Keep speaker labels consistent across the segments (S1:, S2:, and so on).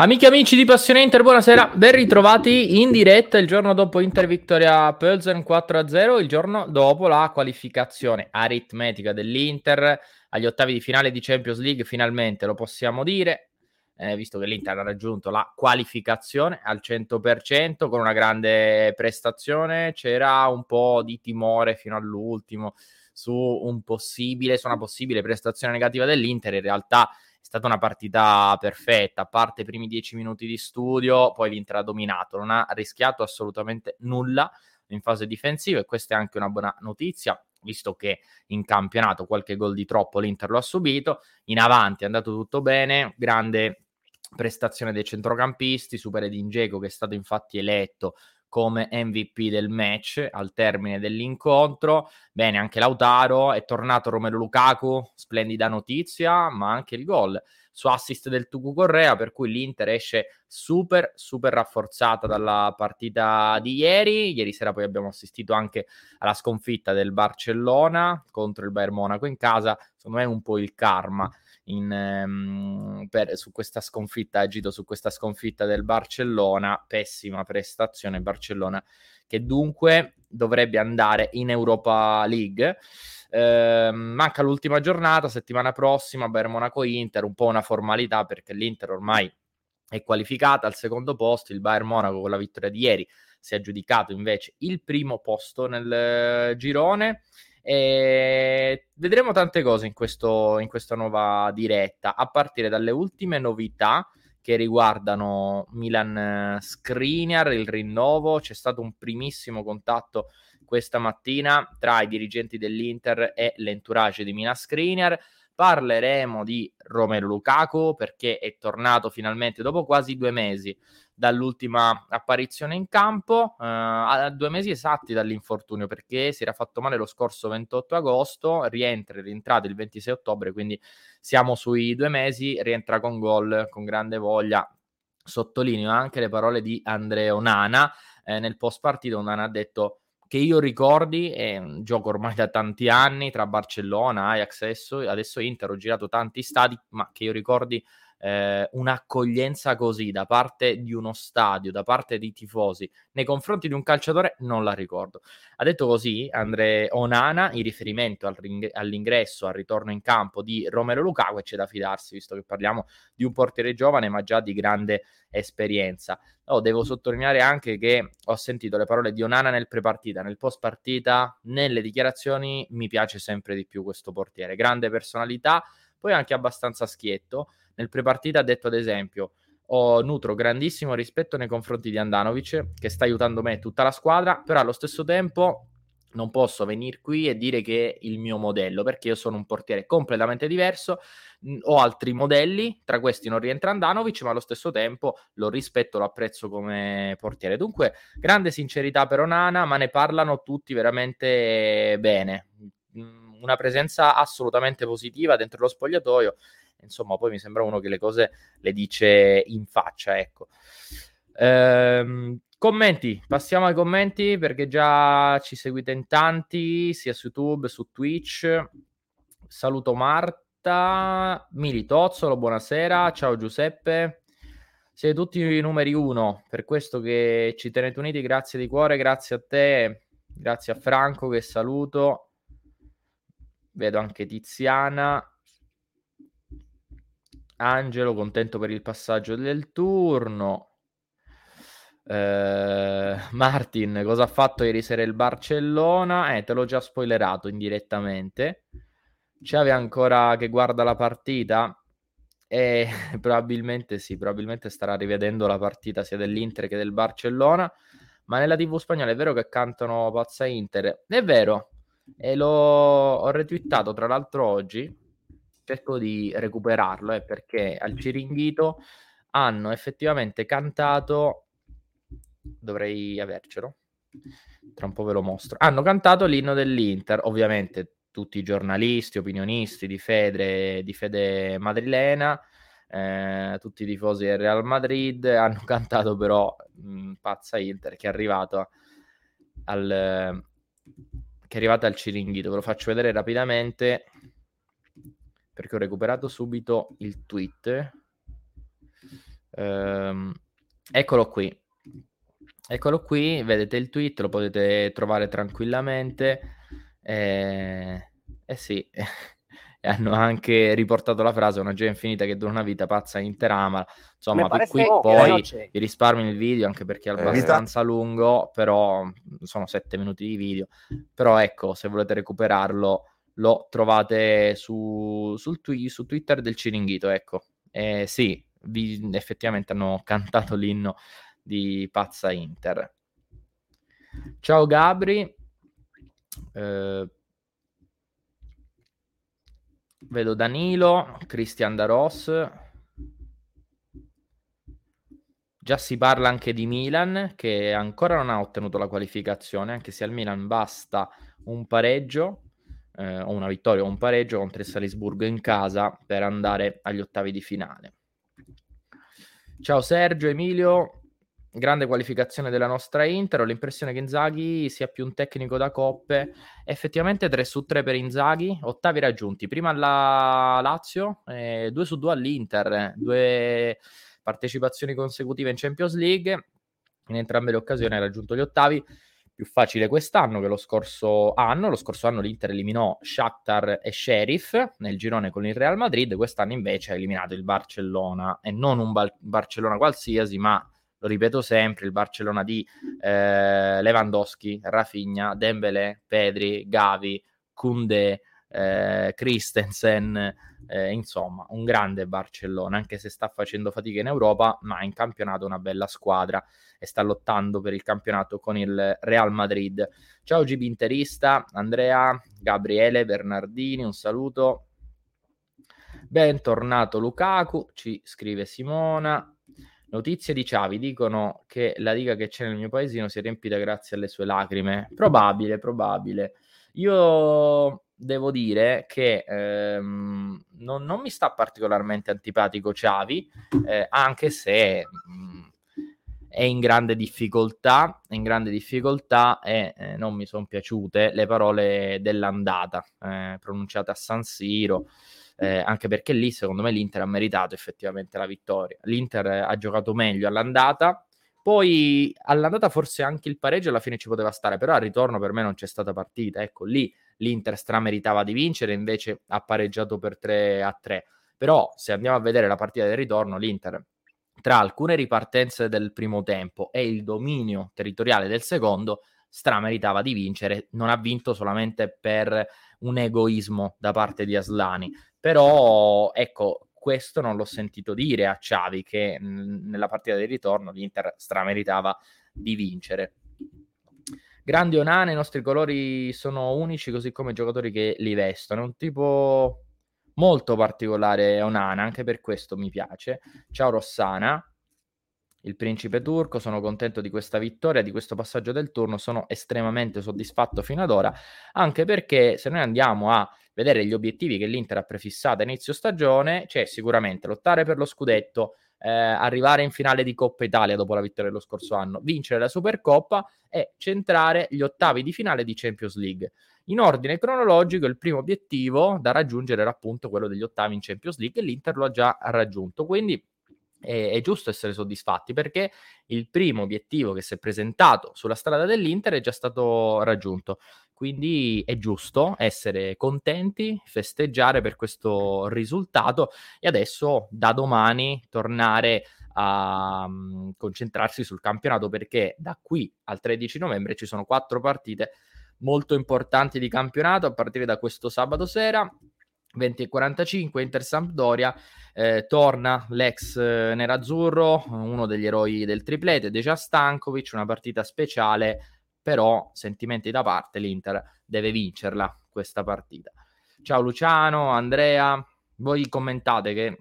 S1: Amiche e amici di Passione Inter, buonasera, ben ritrovati in diretta il giorno dopo Inter Vittoria Pölsen 4-0, il giorno dopo la qualificazione aritmetica dell'Inter agli ottavi di finale di Champions League, finalmente lo possiamo dire, eh, visto che l'Inter ha raggiunto la qualificazione al 100% con una grande prestazione, c'era un po' di timore fino all'ultimo su un possibile, su una possibile prestazione negativa dell'Inter, in realtà stata una partita perfetta, a parte i primi dieci minuti di studio, poi l'Inter ha dominato, non ha rischiato assolutamente nulla in fase difensiva e questa è anche una buona notizia, visto che in campionato qualche gol di troppo l'Inter lo ha subito, in avanti è andato tutto bene, grande prestazione dei centrocampisti, super Edin Dzeko che è stato infatti eletto come MVP del match al termine dell'incontro. Bene, anche Lautaro è tornato Romero Lukaku, splendida notizia, ma anche il gol su assist del Tucu Correa, per cui l'Inter esce super, super rafforzata dalla partita di ieri. Ieri sera poi abbiamo assistito anche alla sconfitta del Barcellona contro il Bayern Monaco in casa. Secondo me è un po' il karma in, um, per, su questa sconfitta, agito su questa sconfitta del Barcellona, pessima prestazione Barcellona che dunque dovrebbe andare in Europa League. Eh, manca l'ultima giornata, settimana prossima, Bayern Monaco Inter, un po' una formalità perché l'Inter ormai è qualificata al secondo posto, il Bayern Monaco con la vittoria di ieri si è aggiudicato invece il primo posto nel girone e vedremo tante cose in, questo, in questa nuova diretta, a partire dalle ultime novità che riguardano Milan Skriniar, il rinnovo. C'è stato un primissimo contatto questa mattina tra i dirigenti dell'Inter e l'entourage di Milan Skriniar. Parleremo di Romero Lukaku perché è tornato finalmente dopo quasi due mesi dall'ultima apparizione in campo, eh, a due mesi esatti dall'infortunio perché si era fatto male lo scorso 28 agosto, rientra, è rientrato il 26 ottobre, quindi siamo sui due mesi, rientra con gol, con grande voglia. Sottolineo anche le parole di Andrea Onana eh, nel post partita. Onana ha detto che io ricordi, è un gioco ormai da tanti anni tra Barcellona, Ajax adesso, adesso Inter, ho girato tanti stadi, ma che io ricordi eh, un'accoglienza così da parte di uno stadio, da parte dei tifosi nei confronti di un calciatore, non la ricordo. Ha detto così Andre Onana in riferimento al ring- all'ingresso, al ritorno in campo di Romero Lukaku e c'è da fidarsi, visto che parliamo di un portiere giovane ma già di grande esperienza. Oh, devo sottolineare anche che ho sentito le parole di Onana nel pre-partita, nel post-partita, nelle dichiarazioni mi piace sempre di più questo portiere, grande personalità, poi anche abbastanza schietto nel prepartita ha detto ad esempio ho nutro grandissimo rispetto nei confronti di Andanovic che sta aiutando me e tutta la squadra, però allo stesso tempo non posso venire qui e dire che è il mio modello perché io sono un portiere completamente diverso, ho altri modelli, tra questi non rientra Andanovic, ma allo stesso tempo lo rispetto, lo apprezzo come portiere. Dunque, grande sincerità per Onana, ma ne parlano tutti veramente bene. Una presenza assolutamente positiva dentro lo spogliatoio insomma, poi mi sembra uno che le cose le dice in faccia, ecco. Ehm, commenti, passiamo ai commenti perché già ci seguite in tanti, sia su YouTube, su Twitch. Saluto Marta, Militozzolo, buonasera, ciao Giuseppe. Siete tutti i numeri uno, per questo che ci tenete uniti, grazie di cuore, grazie a te, grazie a Franco che saluto. Vedo anche Tiziana, Angelo, contento per il passaggio del turno. Eh, Martin, cosa ha fatto ieri sera il Barcellona? Eh, te l'ho già spoilerato indirettamente. C'ave ancora che guarda la partita? Eh, probabilmente sì, probabilmente starà rivedendo la partita sia dell'Inter che del Barcellona. Ma nella TV spagnola è vero che cantano Pazza Inter? È vero, e l'ho ho retweetato tra l'altro oggi cerco di recuperarlo eh, perché al Ciringhito hanno effettivamente cantato dovrei avercelo. Tra un po' ve lo mostro. Hanno cantato l'inno dell'Inter ovviamente tutti i giornalisti opinionisti di fede, di fede madrilena eh, tutti i tifosi del Real Madrid hanno cantato però mh, pazza Inter che è arrivato al che è arrivata al Ciringhito. Ve lo faccio vedere rapidamente perché ho recuperato subito il tweet. Ehm, eccolo qui. Eccolo qui, vedete il tweet, lo potete trovare tranquillamente. Eh, eh sì, e hanno anche riportato la frase una gioia infinita che dura una vita pazza interama insomma qui poi vi risparmio il video anche perché è eh, abbastanza eh, lungo però sono sette minuti di video però ecco se volete recuperarlo lo trovate su, sul twi- su Twitter del Ciringhito, ecco. Eh, sì, vi, effettivamente hanno cantato l'inno di Pazza Inter. Ciao Gabri. Eh, vedo Danilo, Cristian Daros. Già si parla anche di Milan che ancora non ha ottenuto la qualificazione, anche se al Milan basta un pareggio eh, o una vittoria o un pareggio contro il Salisburgo in casa per andare agli ottavi di finale. Ciao Sergio, Emilio, grande qualificazione della nostra Inter, ho l'impressione che Inzaghi sia più un tecnico da coppe, effettivamente 3 su 3 per Inzaghi, ottavi raggiunti, prima alla Lazio, eh, 2 su 2 all'Inter, due partecipazioni consecutive in Champions League, in entrambe le occasioni ha raggiunto gli ottavi, più facile quest'anno che lo scorso anno. Lo scorso anno l'Inter eliminò Shakhtar e Sheriff nel girone con il Real Madrid, quest'anno invece ha eliminato il Barcellona e non un Bar- Barcellona qualsiasi, ma lo ripeto sempre, il Barcellona di eh, Lewandowski, Rafinha, Dembélé, Pedri, Gavi, Koundé, eh, Christensen, eh, insomma, un grande Barcellona, anche se sta facendo fatica in Europa, ma in campionato una bella squadra e sta lottando per il campionato con il Real Madrid. Ciao GB Interista, Andrea, Gabriele, Bernardini, un saluto. Bentornato Lukaku, ci scrive Simona. Notizie di Ciavi dicono che la diga che c'è nel mio paesino si è riempita grazie alle sue lacrime. Probabile, probabile. Io devo dire che ehm, non, non, mi sta particolarmente antipatico Ciavi, eh, anche se mh, mm, è in grande difficoltà, in grande difficoltà e eh, non mi sono piaciute le parole dell'andata eh, pronunciate a San Siro. Eh, anche perché lì secondo me l'Inter ha meritato effettivamente la vittoria. L'Inter ha giocato meglio all'andata, poi all'andata forse anche il pareggio alla fine ci poteva stare, però al ritorno per me non c'è stata partita. Ecco, lì l'Inter strameritava di vincere, invece ha pareggiato per 3 a 3. Però se andiamo a vedere la partita del ritorno, l'Inter tra alcune ripartenze del primo tempo e il dominio territoriale del secondo strameritava di vincere, non ha vinto solamente per un egoismo da parte di Aslani. Però ecco, questo non l'ho sentito dire a Xavi che mh, nella partita del ritorno l'Inter strameritava di vincere. Grandi Onane, i nostri colori sono unici, così come i giocatori che li vestono. È un tipo molto particolare Onana, anche per questo mi piace. Ciao Rossana, il principe turco, sono contento di questa vittoria, di questo passaggio del turno, sono estremamente soddisfatto fino ad ora, anche perché se noi andiamo a vedere gli obiettivi che l'Inter ha prefissato a inizio stagione, c'è sicuramente lottare per lo scudetto, eh, arrivare in finale di Coppa Italia dopo la vittoria dello scorso anno, vincere la Supercoppa e centrare gli ottavi di finale di Champions League. In ordine cronologico, il primo obiettivo da raggiungere era appunto quello degli ottavi in Champions League e l'Inter lo ha già raggiunto. Quindi è, è, giusto essere soddisfatti perché il primo obiettivo che si è presentato sulla strada dell'Inter è già stato raggiunto. Quindi è giusto essere contenti, festeggiare per questo risultato e adesso da domani tornare a um, concentrarsi sul campionato perché da qui al 13 novembre ci sono quattro partite molto importanti di campionato a partire da questo sabato sera 20 e 45 Inter Sampdoria eh, torna l'ex eh, nerazzurro uno degli eroi del triplete Deja Stankovic una partita speciale però sentimenti da parte l'Inter deve vincerla questa partita ciao Luciano Andrea voi commentate che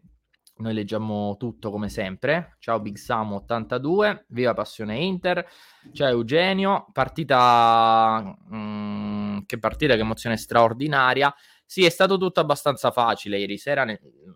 S1: noi leggiamo tutto come sempre. Ciao Big Sam 82, viva passione Inter. Ciao Eugenio, partita mh, che partita, che emozione straordinaria. Sì, è stato tutto abbastanza facile ieri sera,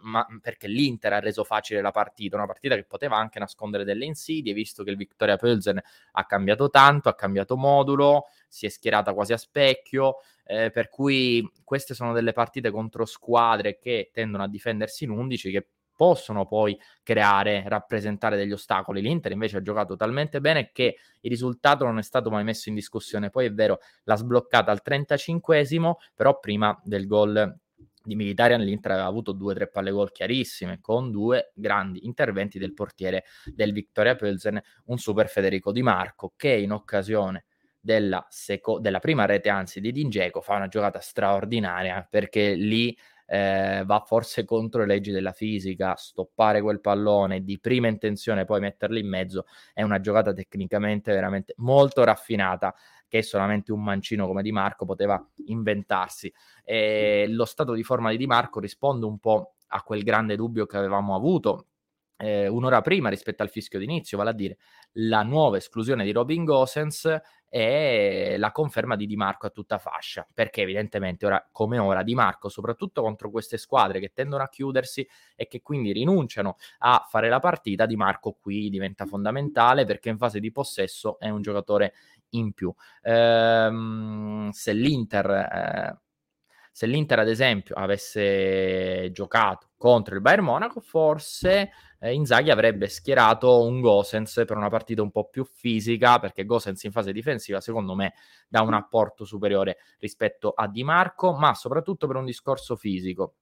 S1: ma perché l'Inter ha reso facile la partita, una partita che poteva anche nascondere delle insidie, visto che il Victoria Pilsen ha cambiato tanto, ha cambiato modulo, si è schierata quasi a specchio, eh, per cui queste sono delle partite contro squadre che tendono a difendersi in 11 che possono poi creare, rappresentare degli ostacoli. L'Inter invece ha giocato talmente bene che il risultato non è stato mai messo in discussione. Poi è vero, l'ha sbloccata al 35esimo, però prima del gol di Militarian l'Inter aveva avuto due o tre palle gol chiarissime con due grandi interventi del portiere del Victoria Pilsen, un super Federico Di Marco che in occasione della, seco- della prima rete anzi di Dingeco fa una giocata straordinaria perché lì eh, va forse contro le leggi della fisica, stoppare quel pallone di prima intenzione, poi metterlo in mezzo, è una giocata tecnicamente veramente molto raffinata che solamente un mancino come Di Marco poteva inventarsi. E lo stato di forma di Di Marco risponde un po' a quel grande dubbio che avevamo avuto eh, un'ora prima rispetto al fischio d'inizio, vale a dire la nuova esclusione di Robin Gosens e la conferma di Di Marco a tutta fascia, perché evidentemente ora come ora Di Marco, soprattutto contro queste squadre che tendono a chiudersi e che quindi rinunciano a fare la partita, Di Marco qui diventa fondamentale perché in fase di possesso è un giocatore in più. Ehm, se l'Inter eh, se l'Inter ad esempio avesse giocato contro il Bayern Monaco, forse eh, Inzaghi avrebbe schierato un Gosens per una partita un po' più fisica, perché Gosens in fase difensiva secondo me dà un apporto superiore rispetto a Di Marco, ma soprattutto per un discorso fisico.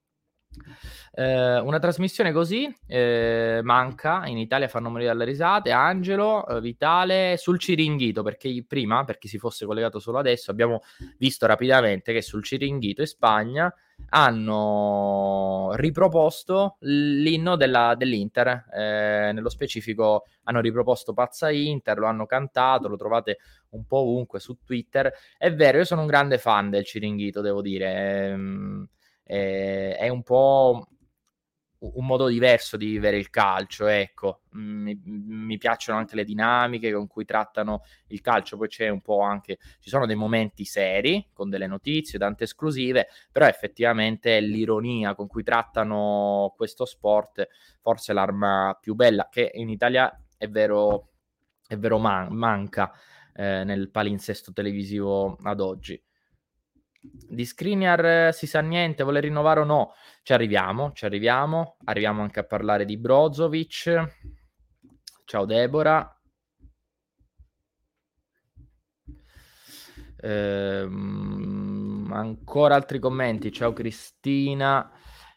S1: Eh, una trasmissione così eh, manca in Italia fanno morire dalle risate Angelo, eh, Vitale sul Ciringhito perché prima per chi si fosse collegato solo adesso abbiamo visto rapidamente che sul Ciringhito in Spagna hanno riproposto l'inno della, dell'Inter eh, nello specifico hanno riproposto Pazza Inter lo hanno cantato lo trovate un po' ovunque su Twitter. È vero io sono un grande fan del Ciringhito devo dire ehm, eh, è un po' un modo diverso di vivere il calcio, ecco, mm, mi, mi, piacciono anche le dinamiche con cui trattano il calcio, poi c'è un po' anche, ci sono dei momenti seri con delle notizie, tante esclusive, però effettivamente l'ironia con cui trattano questo sport, forse l'arma più bella che in Italia è vero, è vero man- manca eh, nel palinsesto televisivo ad oggi. Di Skriniar si sa niente, vuole rinnovare o no? Ci arriviamo, ci arriviamo. Arriviamo anche a parlare di Brozovic. Ciao Deborah. Ehm, ancora altri commenti. Ciao Cristina.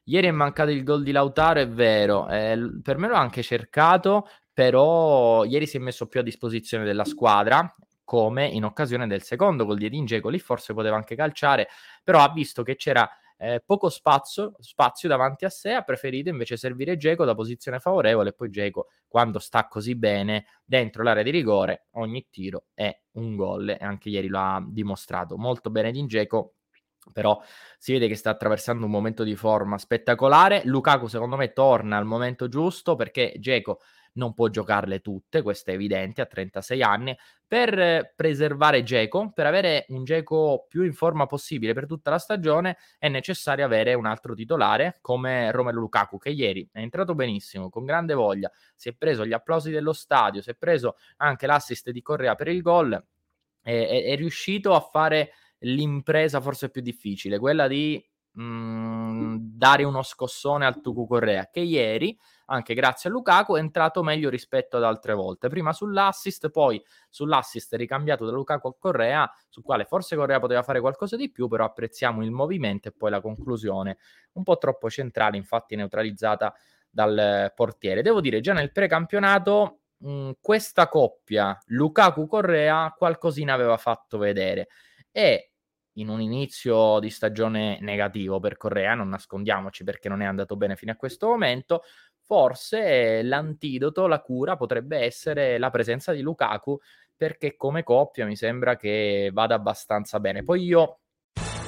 S1: Ieri è mancato il gol di Lautaro, è vero. Eh, per me l'ho anche cercato, però ieri si è messo più a disposizione della squadra come in occasione del secondo gol di Edin Dzeko, lì forse poteva anche calciare, però ha visto che c'era eh, poco spazio, spazio, davanti a sé, ha preferito invece servire Geco da posizione favorevole e poi Geco quando sta così bene dentro l'area di rigore ogni tiro è un gol e anche ieri lo ha dimostrato. Molto bene Edin Dzeko però si vede che sta attraversando un momento di forma spettacolare. Lukaku secondo me torna al momento giusto perché Geco non può giocarle tutte, questo è evidente, a 36 anni, per preservare Geco, per avere un Geco più in forma possibile per tutta la stagione, è necessario avere un altro titolare come Romelu Lukaku, che ieri è entrato benissimo, con grande voglia, si è preso gli applausi dello stadio, si è preso anche l'assist di Correa per il gol, è, è, è riuscito a fare l'impresa forse più difficile, quella di mm, dare uno scossone al Tucu Correa, che ieri anche grazie a Lukaku, è entrato meglio rispetto ad altre volte. Prima sull'assist, poi sull'assist ricambiato da Lukaku a Correa, sul quale forse Correa poteva fare qualcosa di più, però apprezziamo il movimento e poi la conclusione un po' troppo centrale, infatti neutralizzata dal portiere. Devo dire, già nel precampionato mh, questa coppia Lukaku-Correa qualcosina aveva fatto vedere e in un inizio di stagione negativo per Correa, non nascondiamoci perché non è andato bene fino a questo momento, forse l'antidoto, la cura potrebbe essere la presenza di Lukaku perché come coppia mi sembra che vada abbastanza bene. Poi io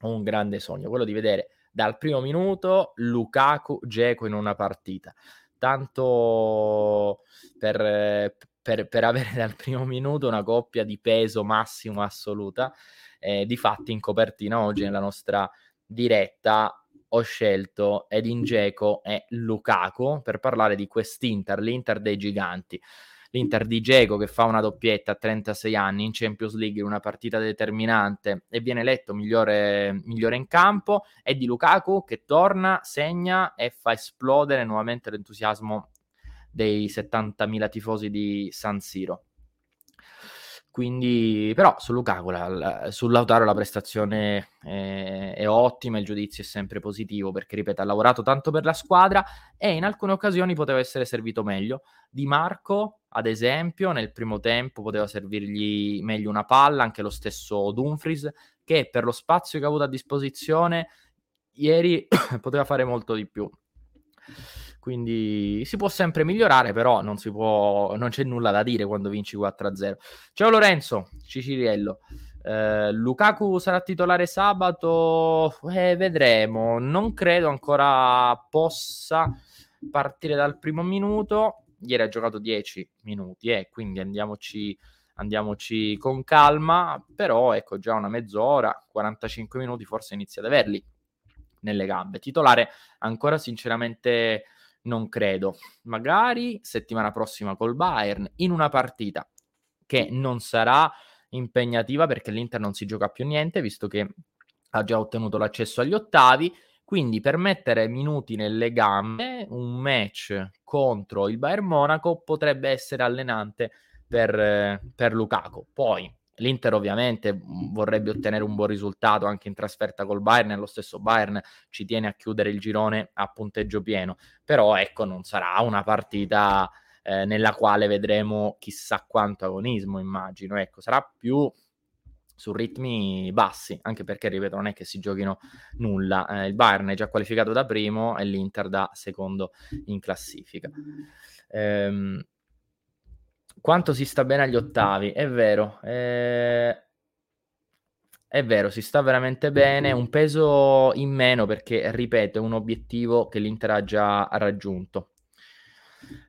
S1: Un grande sogno, quello di vedere dal primo minuto Lukaku Geco in una partita. Tanto per, per, per avere dal primo minuto una coppia di peso massimo assoluta. Eh, di fatti in copertina oggi nella nostra diretta ho scelto Edin Dzeko e Lukaku per parlare di quest'Inter, l'Inter dei giganti. L'Inter di Dzeko che fa una doppietta a 36 anni in Champions League in una partita determinante e viene eletto migliore, migliore in campo e di Lukaku che torna, segna e fa esplodere nuovamente l'entusiasmo dei 70.000 tifosi di San Siro. Quindi, però, su Lukaku, la, su Lautaro la prestazione è, è, ottima, il giudizio è sempre positivo perché, ripeto, ha lavorato tanto per la squadra e in alcune occasioni poteva essere servito meglio. Di Marco, ad esempio, nel primo tempo poteva servirgli meglio una palla, anche lo stesso Dumfries, che per lo spazio che ha avuto a disposizione ieri poteva fare molto di più. Quindi si può sempre migliorare, però non, può, non c'è nulla da dire quando vinci 4-0. Ciao Lorenzo, Ciciriello. Eh, Lukaku sarà titolare sabato? Eh, vedremo. Non credo ancora possa partire dal primo minuto. Ieri ha giocato 10 minuti, eh, quindi andiamoci, andiamoci con calma. Però ecco già una mezz'ora, 45 minuti, forse inizia ad averli nelle gambe. Titolare ancora sinceramente non credo. Magari settimana prossima col Bayern in una partita che non sarà impegnativa perché l'Inter non si gioca più niente, visto che ha già ottenuto l'accesso agli ottavi. Quindi per mettere minuti nelle gambe, un match contro il Bayern Monaco potrebbe essere allenante per, per Lukaku. Poi L'Inter ovviamente vorrebbe ottenere un buon risultato anche in trasferta col Bayern, lo stesso Bayern ci tiene a chiudere il girone a punteggio pieno, però ecco non sarà una partita eh, nella quale vedremo chissà quanto agonismo, immagino, ecco, sarà più su ritmi bassi, anche perché, ripeto, non è che si giochino nulla. Eh, il Bayern è già qualificato da primo e l'Inter da secondo in classifica. Ehm, quanto si sta bene agli ottavi, è vero. Eh, è vero, si sta veramente bene, un peso in meno perché, ripeto, è un obiettivo che l'Inter ha già raggiunto.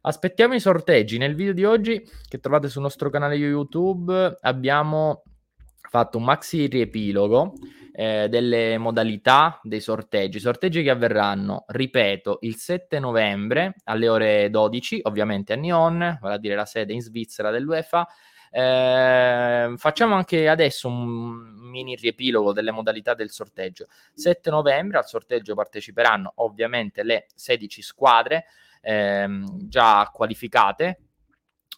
S1: Aspettiamo i sorteggi. Nel video di oggi, che trovate sul nostro canale YouTube, abbiamo fatto un maxi riepilogo eh, delle modalità dei sorteggi. Sorteggi che avverranno, ripeto, il 7 novembre alle ore 12, ovviamente a Nyon, vale a dire la sede in Svizzera dell'UEFA. Eh, facciamo anche adesso un mini riepilogo delle modalità del sorteggio. 7 novembre al sorteggio parteciperanno ovviamente le 16 squadre ehm, già qualificate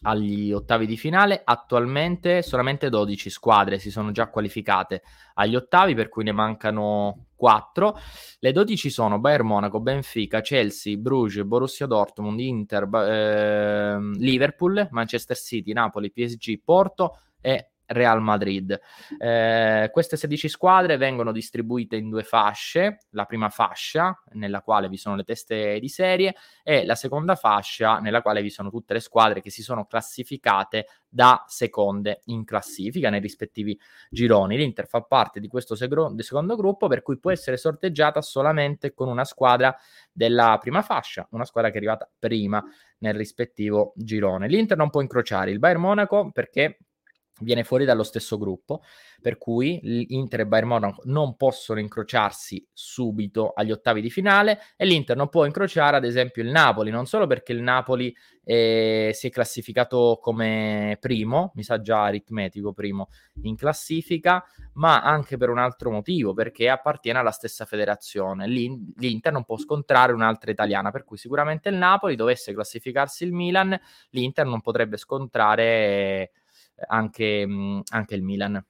S1: agli ottavi di finale. Attualmente solamente 12 squadre si sono già qualificate agli ottavi, per cui ne mancano 4. Le 12 sono Bayern Monaco, Benfica, Chelsea, Bruges, Borussia Dortmund, Inter, eh, Liverpool, Manchester City, Napoli, PSG, Porto e Real Madrid. Eh, queste 16 squadre vengono distribuite in due fasce, la prima fascia nella quale vi sono le teste di serie e la seconda fascia nella quale vi sono tutte le squadre che si sono classificate da seconde in classifica nei rispettivi gironi. L'Inter fa parte di questo segro- secondo gruppo per cui può essere sorteggiata solamente con una squadra della prima fascia, una squadra che è arrivata prima nel rispettivo girone. L'Inter non può incrociare il Bayern Monaco perché viene fuori dallo stesso gruppo, per cui l'Inter e Bayern Monaco non possono incrociarsi subito agli ottavi di finale e l'Inter non può incrociare ad esempio il Napoli, non solo perché il Napoli eh, si è classificato come primo, mi sa già aritmetico primo in classifica, ma anche per un altro motivo, perché appartiene alla stessa federazione. L'In- L'Inter non può scontrare un'altra italiana, per cui sicuramente il Napoli dovesse classificarsi il Milan, l'Inter non potrebbe scontrare anche, mh, anche il Milan.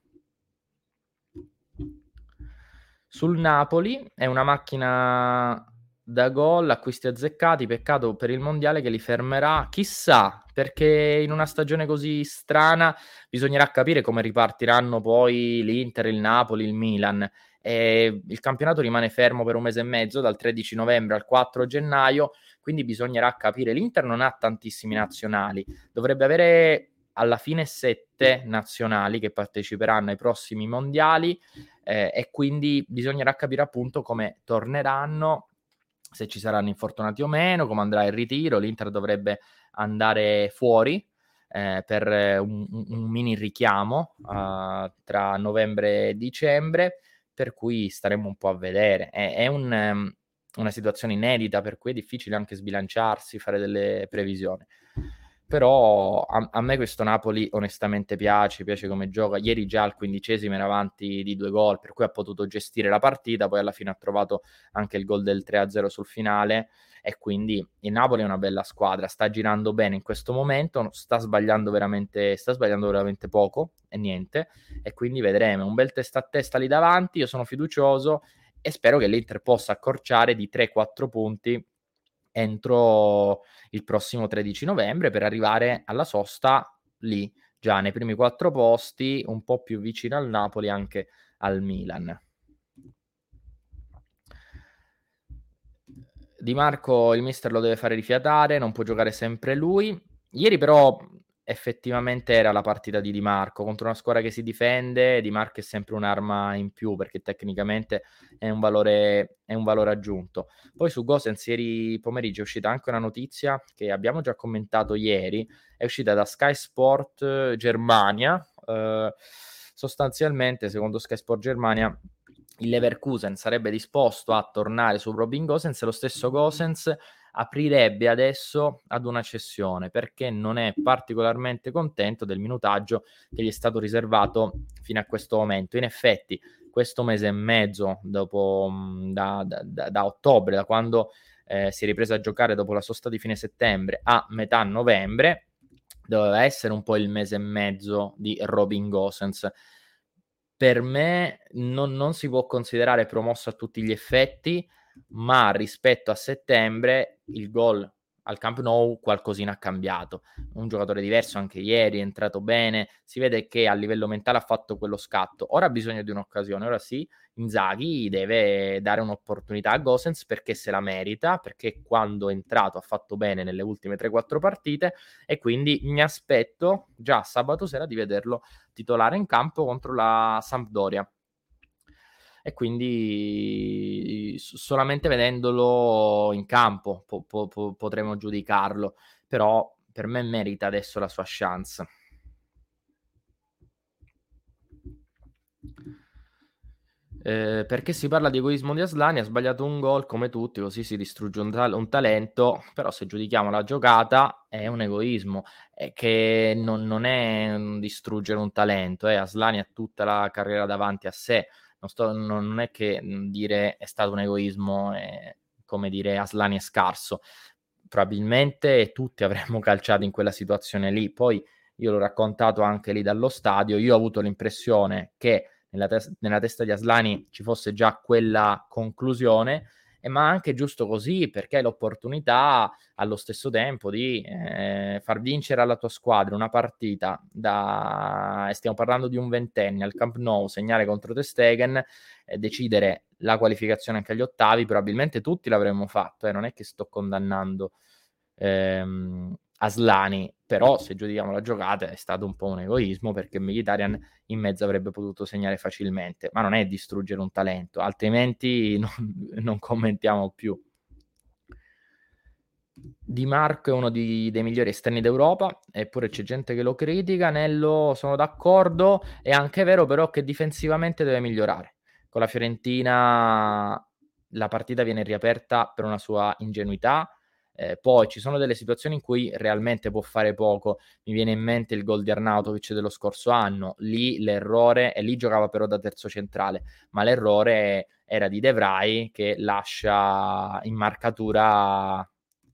S1: Sul Napoli è una macchina da gol, acquisti azzeccati, peccato per il mondiale che li fermerà, chissà, perché in una stagione così strana bisognerà capire come ripartiranno poi l'Inter, il Napoli, il Milan. E il campionato rimane fermo per un mese e mezzo, dal 13 novembre al 4 gennaio, quindi bisognerà capire. L'Inter non ha tantissimi nazionali, dovrebbe avere alla fine sette nazionali che parteciperanno ai prossimi mondiali eh, e quindi bisognerà capire appunto come torneranno, se ci saranno infortunati o meno, come andrà il ritiro. L'Inter dovrebbe andare fuori eh, per un, un, mini richiamo uh, tra novembre e dicembre, per cui staremo un po' a vedere. È, è un, um, una situazione inedita, per cui è difficile anche sbilanciarsi, fare delle previsioni però a, a, me questo Napoli onestamente piace, piace come gioca. Ieri già al quindicesimo era avanti di due gol, per cui ha potuto gestire la partita, poi alla fine ha trovato anche il gol del 3-0 sul finale e quindi il Napoli è una bella squadra, sta girando bene in questo momento, sta sbagliando veramente, sta sbagliando veramente poco e niente e quindi vedremo un bel testa a testa lì davanti, io sono fiducioso e spero che l'Inter possa accorciare di 3-4 punti entro il prossimo 13 novembre per arrivare alla sosta lì, già nei primi quattro posti, un po' più vicino al Napoli, anche al Milan. Di Marco il mister lo deve fare rifiatare, non può giocare sempre lui. Ieri però effettivamente era la partita di Di Marco contro una squadra che si difende. Di Marco è sempre un'arma in più perché tecnicamente è un valore, è un valore aggiunto. Poi su Gosens ieri pomeriggio è uscita anche una notizia che abbiamo già commentato ieri, è uscita da Sky Sport eh, Germania. Eh, sostanzialmente, secondo Sky Sport Germania, il Leverkusen sarebbe disposto a tornare su Robin Gosens, lo stesso Gosens aprirebbe adesso ad una cessione perché non è particolarmente contento del minutaggio che gli è stato riservato fino a questo momento. In effetti, questo mese e mezzo dopo, mm, da, da, da ottobre, da quando eh, si è ripreso a giocare dopo la sosta di fine settembre a metà novembre, doveva essere un po' il mese e mezzo di Robin Gosens. Per me non, non si può considerare promosso a tutti gli effetti, ma rispetto a settembre il gol al Camp Nou qualcosina ha cambiato. Un giocatore diverso anche ieri, è entrato bene, si vede che a livello mentale ha fatto quello scatto. Ora ha bisogno di un'occasione, ora sì, Inzaghi deve dare un'opportunità a Gosens perché se la merita, perché quando è entrato ha fatto bene nelle ultime 3-4 partite e quindi mi aspetto già sabato sera di vederlo titolare in campo contro la Sampdoria e quindi solamente vedendolo in campo po- po- po- potremo giudicarlo, però per me merita adesso la sua chance. Eh, perché si parla di egoismo di Aslani, ha sbagliato un gol come tutti, così si distrugge un, ta- un talento, però se giudichiamo la giocata è un egoismo, è che non, non è un distruggere un talento, eh. Aslani ha tutta la carriera davanti a sé, non, sto, non è che dire è stato un egoismo e, come dire Aslani è scarso. Probabilmente tutti avremmo calciato in quella situazione lì. Poi io l'ho raccontato anche lì dallo stadio. Io ho avuto l'impressione che nella, tes- nella testa di Aslani ci fosse già quella conclusione eh, ma anche giusto così perché hai l'opportunità allo stesso tempo di eh, far vincere alla tua squadra una partita da, stiamo parlando di un ventenne al Camp Nou, segnare contro Te Stegen, eh, decidere la qualificazione anche agli ottavi, probabilmente tutti l'avremmo fatto, eh, non è che sto condannando. Ehm, Aslani, però se giudichiamo la giocata è stato un po' un egoismo perché Mkhitaryan in mezzo avrebbe potuto segnare facilmente, ma non è distruggere un talento, altrimenti non, non commentiamo più. Di Marco è uno di, dei migliori esterni d'Europa, eppure c'è gente che lo critica. Nello sono d'accordo. È anche vero, però, che difensivamente deve migliorare. Con la Fiorentina la partita viene riaperta per una sua ingenuità. Eh, poi ci sono delle situazioni in cui realmente può fare poco. Mi viene in mente il gol di Arnautovic dello scorso anno. Lì l'errore, e lì giocava però da terzo centrale, ma l'errore era di De Vrij che lascia in marcatura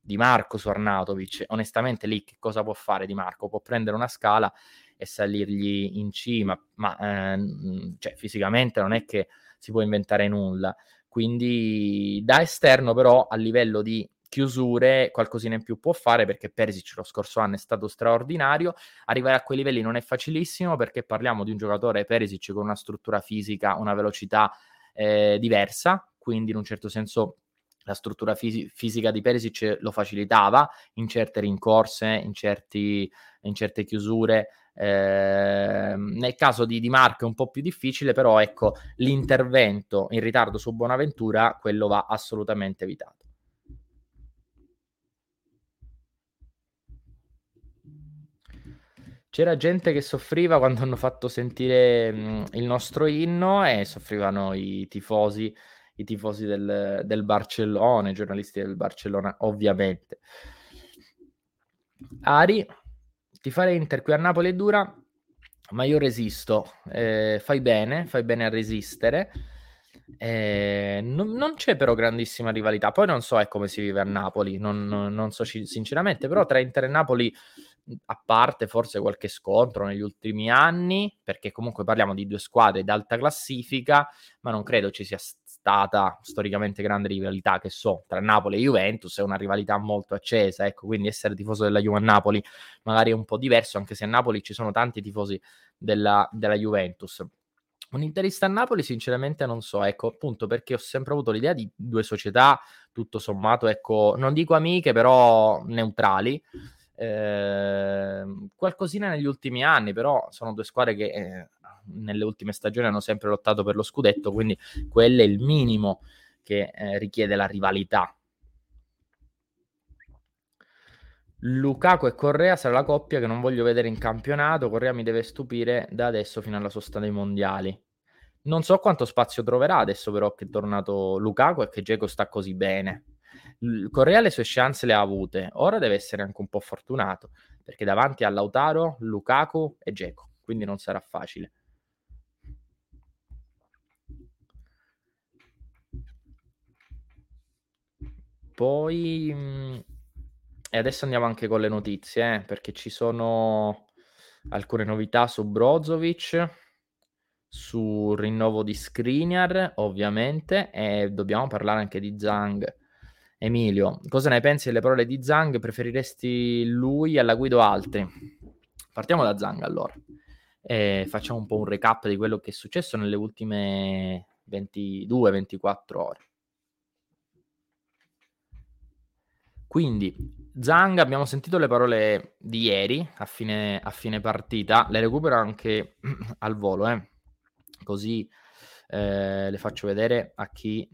S1: di Marco su Arnautovic. Onestamente lì che cosa può fare Di Marco? Può prendere una scala e salirgli in cima, ma ehm, cioè, fisicamente non è che si può inventare nulla. Quindi da esterno però a livello di chiusure qualcosina in più può fare perché Perisic lo scorso anno è stato straordinario arrivare a quei livelli non è facilissimo perché parliamo di un giocatore Perisic con una struttura fisica una velocità eh, diversa quindi in un certo senso la struttura fisi- fisica di Perisic lo facilitava in certe rincorse, in, certi, in certe chiusure. Eh, nel caso di Di Marco è un po' più difficile, però ecco l'intervento in ritardo su Bonaventura, quello va assolutamente evitato. C'era gente che soffriva quando hanno fatto sentire mh, il nostro inno e soffrivano i tifosi i tifosi del, del Barcellona, i giornalisti del Barcellona, ovviamente. Ari, ti fare Inter qui a Napoli è dura, ma io resisto. Eh, fai bene, fai bene a resistere. Eh, non, non, c'è però grandissima rivalità. Poi non so eh, come si vive a Napoli, non, non so sinceramente, però tra Inter e Napoli a parte forse qualche scontro negli ultimi anni, perché comunque parliamo di due squadre d'alta classifica, ma non credo ci sia stata storicamente grande rivalità che so tra Napoli e Juventus, è una rivalità molto accesa, ecco, quindi essere tifoso della Juve a Napoli magari è un po' diverso, anche se a Napoli ci sono tanti tifosi della, della Juventus. Un interista a Napoli, sinceramente, non so, ecco, appunto perché ho sempre avuto l'idea di due società, tutto sommato, ecco, non dico amiche, però neutrali. Eh, qualcosina negli ultimi anni, però sono due squadre che eh, nelle ultime stagioni hanno sempre lottato per lo scudetto, quindi quello è il minimo che eh, richiede la rivalità. Lukaku e Correa sarà la coppia che non voglio vedere in campionato. Correa mi deve stupire da adesso fino alla sosta dei mondiali. Non so quanto spazio troverà adesso, però, che è tornato Lukaku e che Geco sta così bene. Correa le sue chance le ha avute, ora deve essere anche un po' fortunato perché davanti a Lautaro, Lukaku e Geco, quindi non sarà facile. Poi, mhmm, e adesso andiamo anche con le notizie, eh, perché ci sono alcune novità su Brozovic, sul rinnovo di Skriniar, ovviamente, e dobbiamo parlare anche di Zhang. Emilio, cosa ne pensi delle parole di Zhang? Preferiresti lui alla guida o altri? Partiamo da Zhang allora. E facciamo un po' un recap di quello che è successo nelle ultime 22-24 ore. Quindi, Zhang, abbiamo sentito le parole di ieri a fine, a fine partita, le recupero anche al volo, eh. così eh, le faccio vedere a chi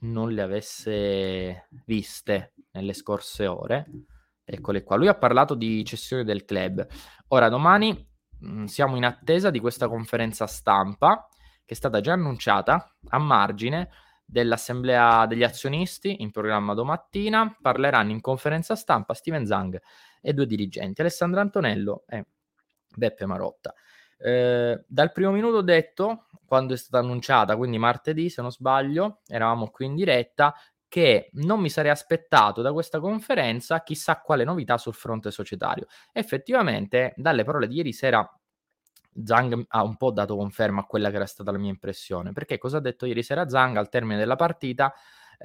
S1: non le avesse viste nelle scorse ore. Eccole qua. Lui ha parlato di cessione del club. Ora, domani mh, mm, siamo in attesa di questa conferenza stampa che è stata già annunciata a margine dell'assemblea degli azionisti in programma domattina. Parleranno in conferenza stampa Steven Zang e due dirigenti, Alessandro Antonello e Beppe Marotta. Eh, dal primo minuto detto, quando è stata annunciata, quindi martedì se non sbaglio, eravamo qui in diretta, che non mi sarei aspettato da questa conferenza chissà quale novità sul fronte societario. Effettivamente, dalle parole di ieri sera Zhang ha un po' dato conferma a quella che era stata la mia impressione, perché cosa ha detto ieri sera Zhang al termine della partita?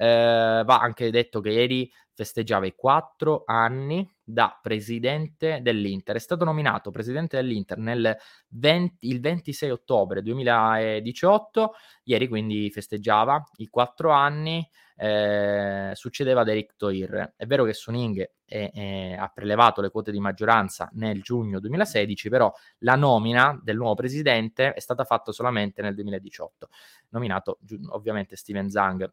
S1: Eh, va anche detto che ieri festeggiava i quattro anni da presidente dell'Inter. È stato nominato presidente dell'Inter nel 20, il 26 ottobre 2018, ieri quindi festeggiava i quattro anni, eh, succedeva ad Eric Toir. È vero che Suning è, è, ha prelevato le quote di maggioranza nel giugno 2016, però la nomina del nuovo presidente è stata fatta solamente nel 2018, nominato ovviamente Steven Zhang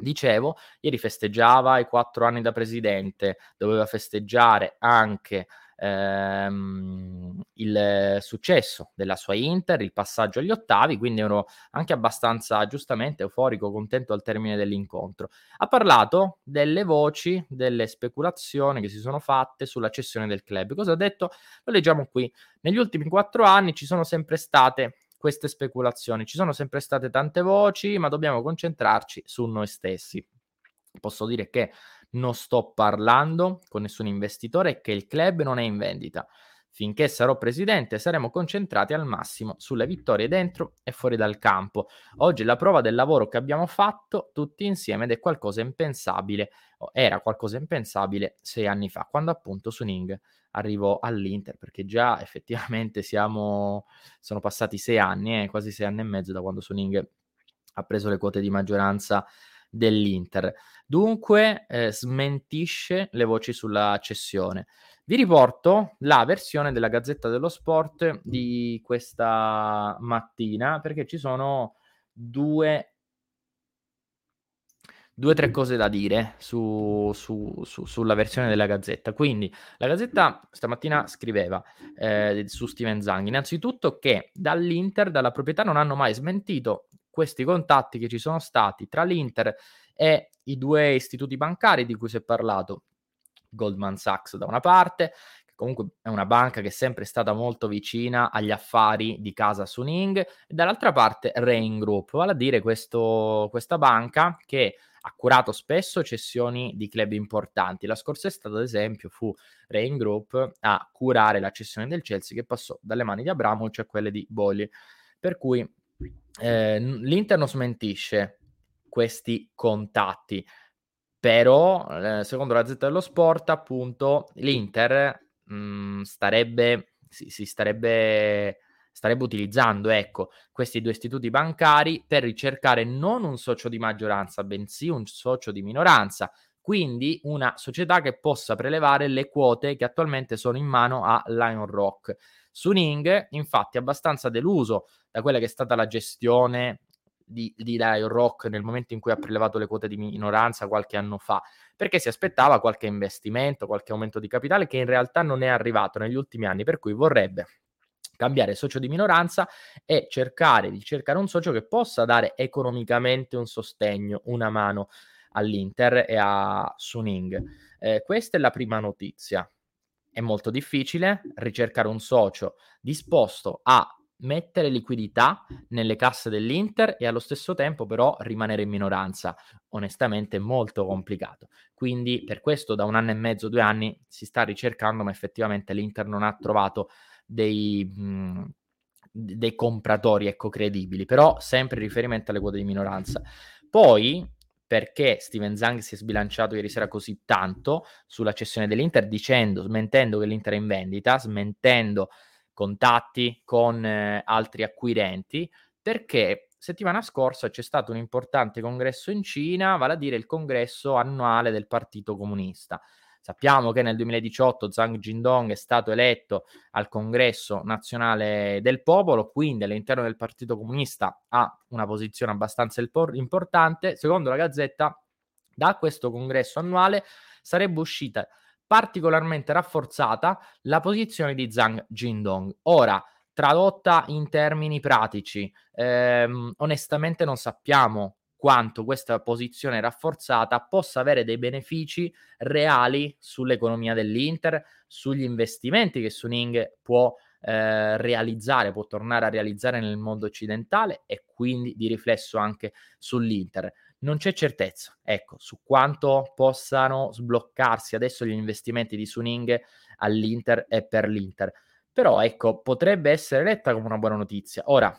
S1: Dicevo, ieri festeggiava i quattro anni da presidente, doveva festeggiare anche ehm, il successo della sua Inter, il passaggio agli ottavi, quindi ero anche abbastanza giustamente euforico, contento al termine dell'incontro. Ha parlato delle voci, delle speculazioni che si sono fatte sulla cessione del club. Cosa ha detto? Lo leggiamo qui. Negli ultimi quattro anni ci sono sempre state queste speculazioni. Ci sono sempre state tante voci, ma dobbiamo concentrarci su noi stessi. Posso dire che non sto parlando con nessun investitore e che il club non è in vendita. Finché sarò presidente saremo concentrati al massimo sulle vittorie dentro e fuori dal campo. Oggi è la prova del lavoro che abbiamo fatto tutti insieme ed è qualcosa impensabile, era qualcosa impensabile sei anni fa, quando appunto Suning arrivò all'Inter, perché già effettivamente siamo, sono passati sei anni, eh, quasi sei anni e mezzo da quando Suning ha preso le quote di maggioranza dell'Inter. Dunque eh, smentisce le voci sulla cessione. Vi riporto la versione della Gazzetta dello Sport di questa mattina perché ci sono due due o tre cose da dire su, su, su, sulla versione della Gazzetta. Quindi la Gazzetta stamattina scriveva eh, su Steven Zang innanzitutto che dall'Inter, dalla proprietà, non hanno mai smentito questi contatti che ci sono stati tra l'Inter e i due istituti bancari di cui si è parlato. Goldman Sachs da una parte, che comunque è una banca che è sempre stata molto vicina agli affari di casa Suning, e dall'altra parte Rain Group, vale a dire questo, questa banca che ha curato spesso cessioni di club importanti. La scorsa estate, ad esempio, fu Rain Group a curare la cessione del Chelsea che passò dalle mani di Abramovic a quelle di Bolli. Per cui eh, l'Inter non smentisce questi contatti, però eh, secondo la Z dello Sport, appunto, l'Inter mh, mm, starebbe, si, si starebbe starebbe utilizzando ecco, questi due istituti bancari per ricercare non un socio di maggioranza, bensì un socio di minoranza, quindi una società che possa prelevare le quote che attualmente sono in mano a Lion Rock. Suning, infatti, è abbastanza deluso da quella che è stata la gestione di, di Lion Rock nel momento in cui ha prelevato le quote di minoranza qualche anno fa, perché si aspettava qualche investimento, qualche aumento di capitale che in realtà non è arrivato negli ultimi anni, per cui vorrebbe cambiare socio di minoranza e cercare di cercare un socio che possa dare economicamente un sostegno, una mano all'Inter e a Suning. Eh, questa è la prima notizia. È molto difficile ricercare un socio disposto a mettere liquidità nelle casse dell'Inter e allo stesso tempo però rimanere in minoranza. Onestamente molto complicato. Quindi per questo da un anno e mezzo, due anni si sta ricercando, ma effettivamente l'Inter non ha trovato dei, mh, mhmm, dei compratori ecco, credibili, però sempre in riferimento alle quote di minoranza. Poi, perché Steven Zang si è sbilanciato ieri sera così tanto sulla cessione dell'Inter, dicendo, smentendo che l'Inter è in vendita, smentendo contatti con eh, altri acquirenti, perché settimana scorsa c'è stato un importante congresso in Cina, vale a dire il congresso annuale del Partito Comunista. Sappiamo che nel 2018 Zhang Jindong è stato eletto al congresso nazionale del popolo, quindi all'interno del Partito Comunista ha una posizione abbastanza importante. Secondo la Gazzetta, da questo congresso annuale sarebbe uscita particolarmente rafforzata la posizione di Zhang Jindong. Ora, tradotta in termini pratici, ehm, onestamente non sappiamo quanto questa posizione rafforzata possa avere dei benefici reali sull'economia dell'Inter, sugli investimenti che Suning può eh, realizzare, può tornare a realizzare nel mondo occidentale e quindi di riflesso anche sull'Inter. Non c'è certezza, ecco, su quanto possano sbloccarsi adesso gli investimenti di Suning all'Inter e per l'Inter. Però ecco, potrebbe essere letta come una buona notizia. Ora,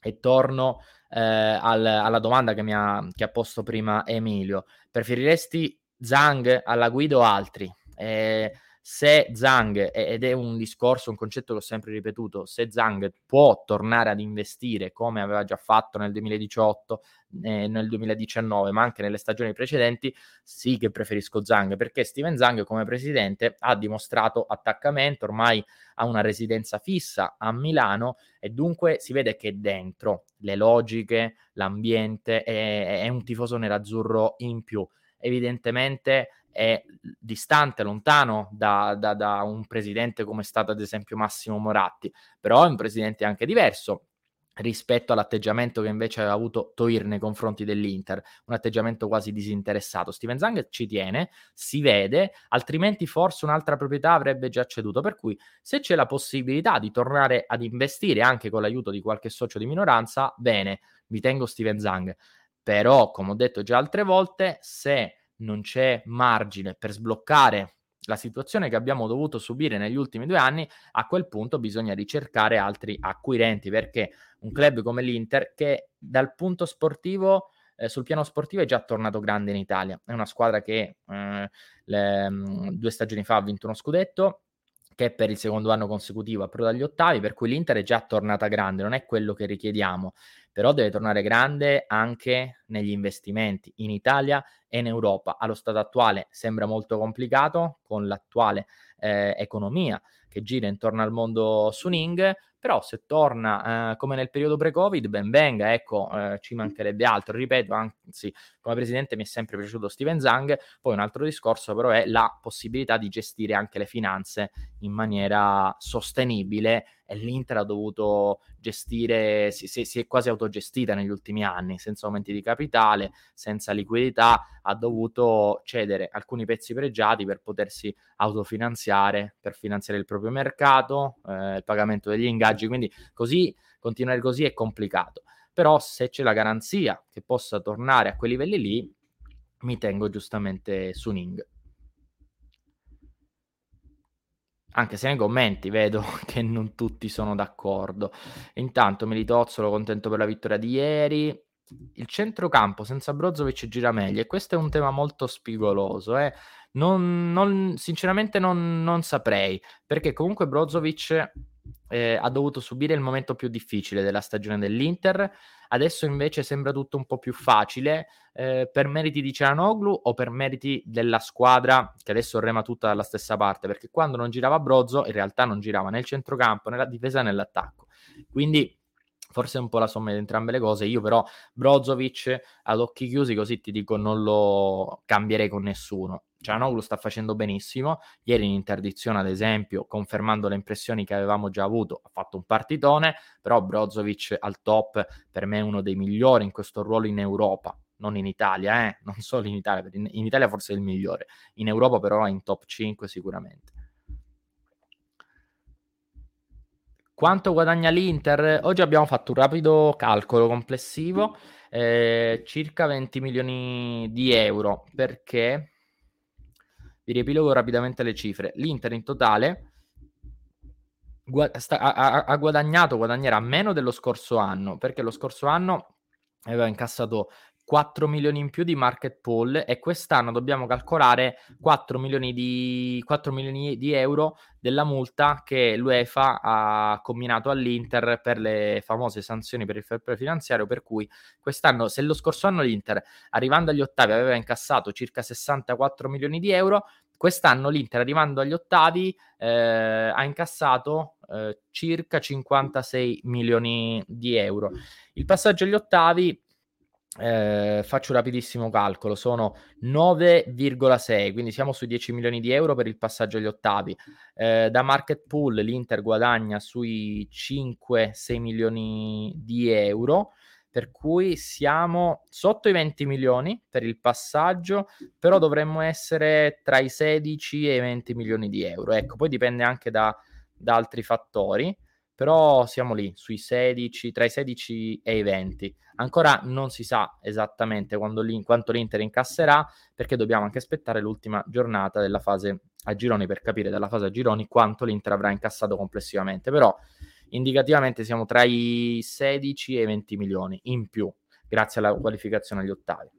S1: e torno eh, al, alla domanda che mi ha, che ha posto prima Emilio. Preferiresti Zhang alla guida o altri? Eh, se Zhang, ed è un discorso, un concetto che ho sempre ripetuto, se Zhang può tornare ad investire come aveva già fatto nel 2018, eh, nel 2019, ma anche nelle stagioni precedenti, sì che preferisco Zhang, perché Steven Zhang come presidente ha dimostrato attaccamento, ormai ha una residenza fissa a Milano e dunque si vede che dentro le logiche, l'ambiente, è, è un tifoso nerazzurro in più. Evidentemente è distante, lontano da, da, da, un presidente come è stato ad esempio Massimo Moratti, però è un presidente anche diverso rispetto all'atteggiamento che invece aveva avuto Toir nei confronti dell'Inter, un atteggiamento quasi disinteressato. Steven Zang ci tiene, si vede, altrimenti forse un'altra proprietà avrebbe già ceduto, per cui se c'è la possibilità di tornare ad investire anche con l'aiuto di qualche socio di minoranza, bene, mi tengo Steven Zang. Però, come ho detto già altre volte, se non c'è margine per sbloccare la situazione che abbiamo dovuto subire negli ultimi due anni, a quel punto bisogna ricercare altri acquirenti perché un club come l'Inter che dal punto sportivo eh, sul piano sportivo è già tornato grande in Italia, è una squadra che eh, le, mm, due stagioni fa ha vinto uno scudetto, che per il secondo anno consecutivo approda agli ottavi, per cui l'Inter è già tornata grande, non è quello che richiediamo, però deve tornare grande anche negli investimenti in Italia e in Europa. Allo stato attuale sembra molto complicato con l'attuale eh, economia che gira intorno al mondo Suning, però se torna eh, come nel periodo pre-Covid, ben venga, ecco, eh, ci mancherebbe altro, ripeto, anzi, come presidente mi è sempre piaciuto Steven Zang, poi un altro discorso però è la possibilità di gestire anche le finanze in maniera sostenibile. E l'Inter ha dovuto gestire, si, si, si, è quasi autogestita negli ultimi anni, senza aumenti di capitale, senza liquidità, ha dovuto cedere alcuni pezzi pregiati per potersi autofinanziare, per finanziare il proprio mercato, eh, il pagamento degli ingaggi, quindi così, continuare così è complicato. Però se c'è la garanzia che possa tornare a quei livelli lì, mi tengo giustamente su Ning anche se nei commenti vedo che non tutti sono d'accordo. Intanto Militozzolo contento per la vittoria di ieri. Il centrocampo senza Brozovic gira meglio e questo è un tema molto spigoloso. Eh. Non, non, sinceramente non, non, saprei, perché comunque Brozovic eh, ha dovuto subire il momento più difficile della stagione dell'Inter, adesso invece sembra tutto un po' più facile eh, per meriti di Cianoglu o per meriti della squadra che adesso rema tutta dalla stessa parte, perché quando non girava Brozzo in realtà non girava nel centrocampo, nella difesa e nell'attacco. Quindi forse è un po' la somma di entrambe le cose. Io però Brozovic ad occhi chiusi, così ti dico, non lo cambierei con nessuno. Cianoglu sta facendo benissimo. Ieri in interdizione, ad esempio, confermando le impressioni che avevamo già avuto, ha fatto un partitone, però Brozovic al top per me è uno dei migliori in questo ruolo in Europa. Non in Italia, eh? non solo in Italia, in Italia forse è il migliore, in Europa però è in top 5 sicuramente. Quanto guadagna l'Inter? Oggi abbiamo fatto un rapido calcolo complessivo, eh, circa 20 milioni di euro, perché vi riepilogo rapidamente le cifre. L'Inter in totale ha guadagnato, guadagnerà meno dello scorso anno, perché lo scorso anno aveva incassato 4 milioni in più di market pool e quest'anno dobbiamo calcolare 4 milioni di, 4 milioni di euro della multa che l'UEFA ha combinato all'Inter per le famose sanzioni per il fair play finanziario per cui quest'anno se lo scorso anno l'Inter arrivando agli ottavi aveva incassato circa 64 milioni di euro quest'anno l'Inter arrivando agli ottavi eh, ha incassato eh, circa 56 milioni di euro. Il passaggio agli ottavi eh, faccio un rapidissimo calcolo, sono 9,6, quindi siamo sui 10 milioni di euro per il passaggio agli ottavi. Eh, da market pool l'Inter guadagna sui 5-6 milioni di euro, per cui siamo sotto i 20 milioni per il passaggio, però dovremmo essere tra i 16 e i 20 milioni di euro. Ecco, poi dipende anche da, da altri fattori, però siamo lì sui 16, tra i 16 e i 20. Ancora non si sa esattamente quanto l'Inter incasserà, perché dobbiamo anche aspettare l'ultima giornata della fase a gironi per capire dalla fase a gironi quanto l'Inter avrà incassato complessivamente. Però indicativamente siamo tra i 16 e i 20 milioni in più, grazie alla qualificazione agli ottavi.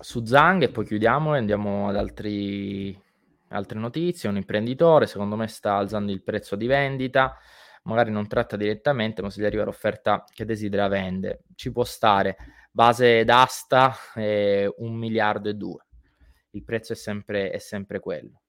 S1: Su Zang e poi chiudiamo e andiamo ad altri, altre notizie. Un imprenditore, secondo me, sta alzando il prezzo di vendita. Magari non tratta direttamente, ma se gli arriva l'offerta che desidera vende. Ci può stare. Base d'asta è un miliardo e due. Il prezzo è sempre, è sempre quello.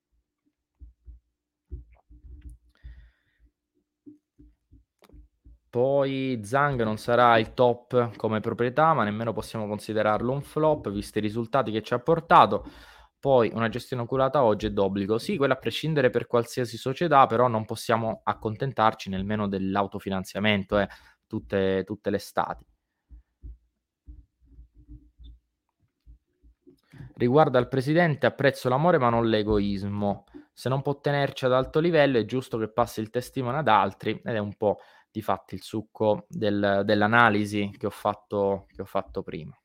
S1: Poi Zhang non sarà il top come proprietà, ma nemmeno possiamo considerarlo un flop, visti i risultati che ci ha portato. Poi una gestione oculata oggi è d'obbligo. Sì, quella a prescindere per qualsiasi società, però non possiamo accontentarci nemmeno dell'autofinanziamento eh, tutte, tutte le stati. Riguardo al presidente, apprezzo l'amore ma non l'egoismo. Se non può tenerci ad alto livello è giusto che passi il testimone ad altri ed è un po' di fatti il succo del, dell'analisi che ho, fatto, che ho fatto prima.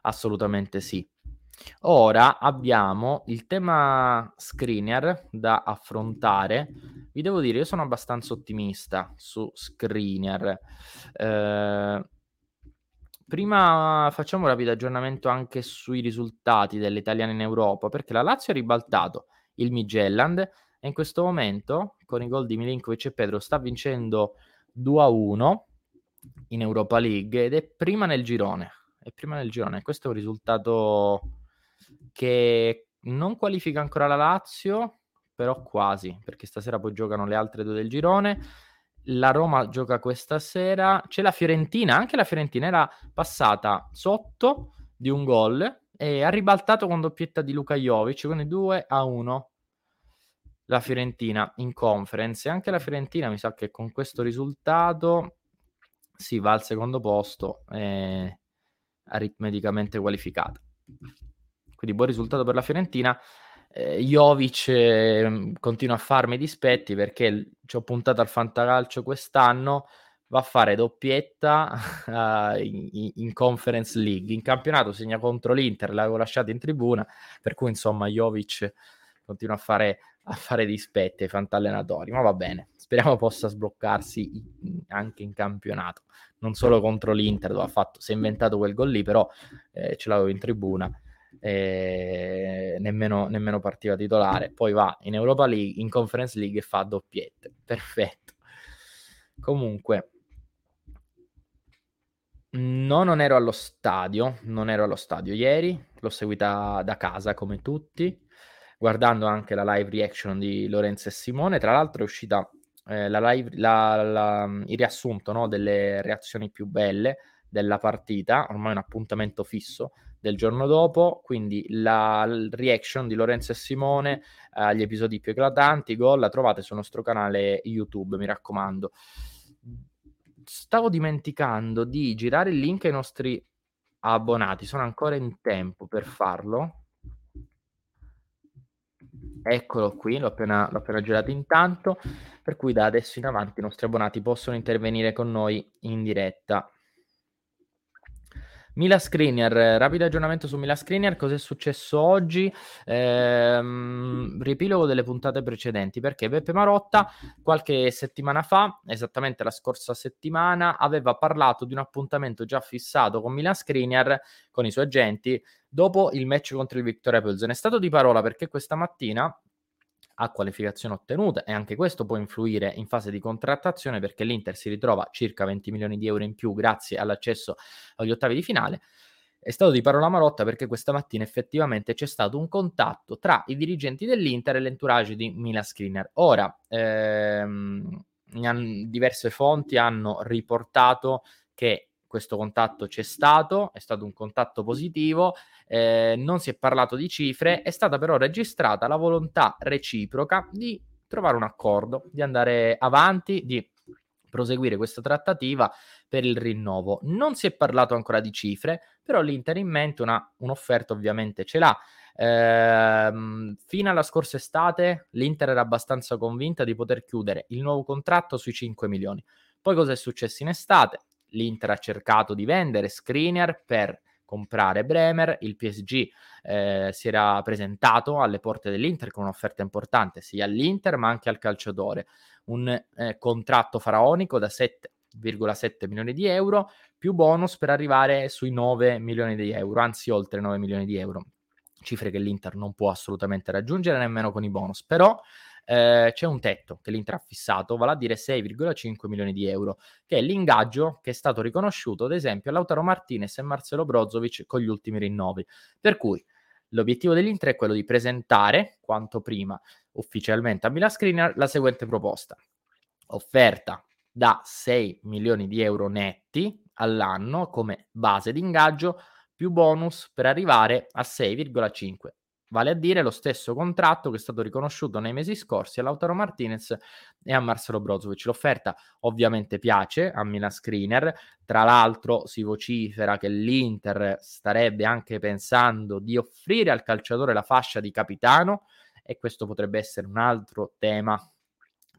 S1: Assolutamente sì. Ora abbiamo il tema screener da affrontare. Vi devo dire, io sono abbastanza ottimista su screener. Eh, prima facciamo un rapido aggiornamento anche sui risultati delle italiane in Europa, perché la Lazio ha ribaltato il Migelland e in questo momento, con i gol di Milinkovic e Pedro, sta vincendo 2-1 in Europa League ed è prima nel girone. È prima nel girone. Questo è un risultato che non qualifica ancora la Lazio, però quasi, perché stasera poi giocano le altre due del girone. La Roma gioca questa sera. C'è la Fiorentina, anche la Fiorentina era passata sotto di un gol e ha ribaltato con doppietta di Luka Jovic, quindi 2 a 1 la Fiorentina in conference e anche la Fiorentina mi sa che con questo risultato si va al secondo posto e aritmeticamente qualificata. Quindi buon risultato per la Fiorentina. Eh, Jovic eh, continua a farmi dispetti perché ci ho puntato al fantacalcio quest'anno, va a fare doppietta uh, in, in, Conference League. In campionato segna contro l'Inter, l'avevo lasciato in tribuna, per cui insomma Jovic continua a fare a fare dispetti ai fantallenatori, ma va bene, speriamo possa sbloccarsi anche in campionato, non solo contro l'Inter dove ha fatto, si è inventato quel gol lì, però eh, ce l'avevo in tribuna, eh, nemmeno, nemmeno partiva titolare, poi va in Europa League, in Conference League e fa doppiette, perfetto. Comunque, No, non ero allo stadio, non ero allo stadio ieri, l'ho seguita da casa come tutti guardando anche la live reaction di Lorenzo e Simone. Tra l'altro è uscita eh, la live, la, la, il riassunto no, delle reazioni più belle della partita, ormai un appuntamento fisso del giorno dopo, quindi la, reaction di Lorenzo e Simone agli eh, episodi più eclatanti, gol, la trovate sul nostro canale YouTube, mi raccomando. Stavo dimenticando di girare il link ai nostri abbonati, sono ancora in tempo per farlo, Eccolo qui, l'ho appena, l'ho appena girato intanto, per cui da adesso in avanti i nostri abbonati possono intervenire con noi in diretta. Mila Screener, rapido aggiornamento su Mila Screener, cosa è successo oggi? Ehm, riepilogo delle puntate precedenti, perché Beppe Marotta qualche settimana fa, esattamente la scorsa settimana, aveva parlato di un appuntamento già fissato con Mila Screener, con i suoi agenti, dopo il match contro il Victoria Pilsen. È stato di parola perché questa mattina a qualificazione ottenuta e anche questo può influire in fase di contrattazione perché l'Inter si ritrova circa 20 milioni di euro in più grazie all'accesso agli ottavi di finale. È stato di parola marotta perché questa mattina effettivamente c'è stato un contatto tra i dirigenti dell'Inter e l'entourage di Mila Screener. Ora, ehm, diverse fonti hanno riportato che questo contatto c'è stato, è stato un contatto positivo, eh, non si è parlato di cifre, è stata però registrata la volontà reciproca di trovare un accordo, di andare avanti, di proseguire questa trattativa per il rinnovo. Non si è parlato ancora di cifre, però l'Inter in mente una, un'offerta ovviamente ce l'ha. Ehm, fino alla scorsa estate l'Inter era abbastanza convinta di poter chiudere il nuovo contratto sui 5 milioni. Poi cosa è successo in estate? L'Inter ha cercato di vendere Screener per comprare Bremer, il PSG eh, si era presentato alle porte dell'Inter con un'offerta importante sia all'Inter ma anche al calciatore, un eh, contratto faraonico da 7,7 milioni di euro più bonus per arrivare sui 9 milioni di euro, anzi oltre 9 milioni di euro, cifre che l'Inter non può assolutamente raggiungere nemmeno con i bonus, però eh, c'è un tetto che l'Inter ha fissato, vale a dire 6,5 milioni di euro, che è l'ingaggio che è stato riconosciuto ad esempio a Lautaro Martinez e Marcelo Brozovic con gli ultimi rinnovi. Per cui l'obiettivo dell'Inter è quello di presentare quanto prima ufficialmente a Milan la seguente proposta. Offerta da 6 milioni di euro netti all'anno come base di ingaggio più bonus per arrivare a 6,5 vale a dire lo stesso contratto che è stato riconosciuto nei mesi scorsi a Lautaro Martinez e a Marcelo Brozovic. L'offerta ovviamente piace a Milan Screener, tra l'altro si vocifera che l'Inter starebbe anche pensando di offrire al calciatore la fascia di capitano e questo potrebbe essere un altro tema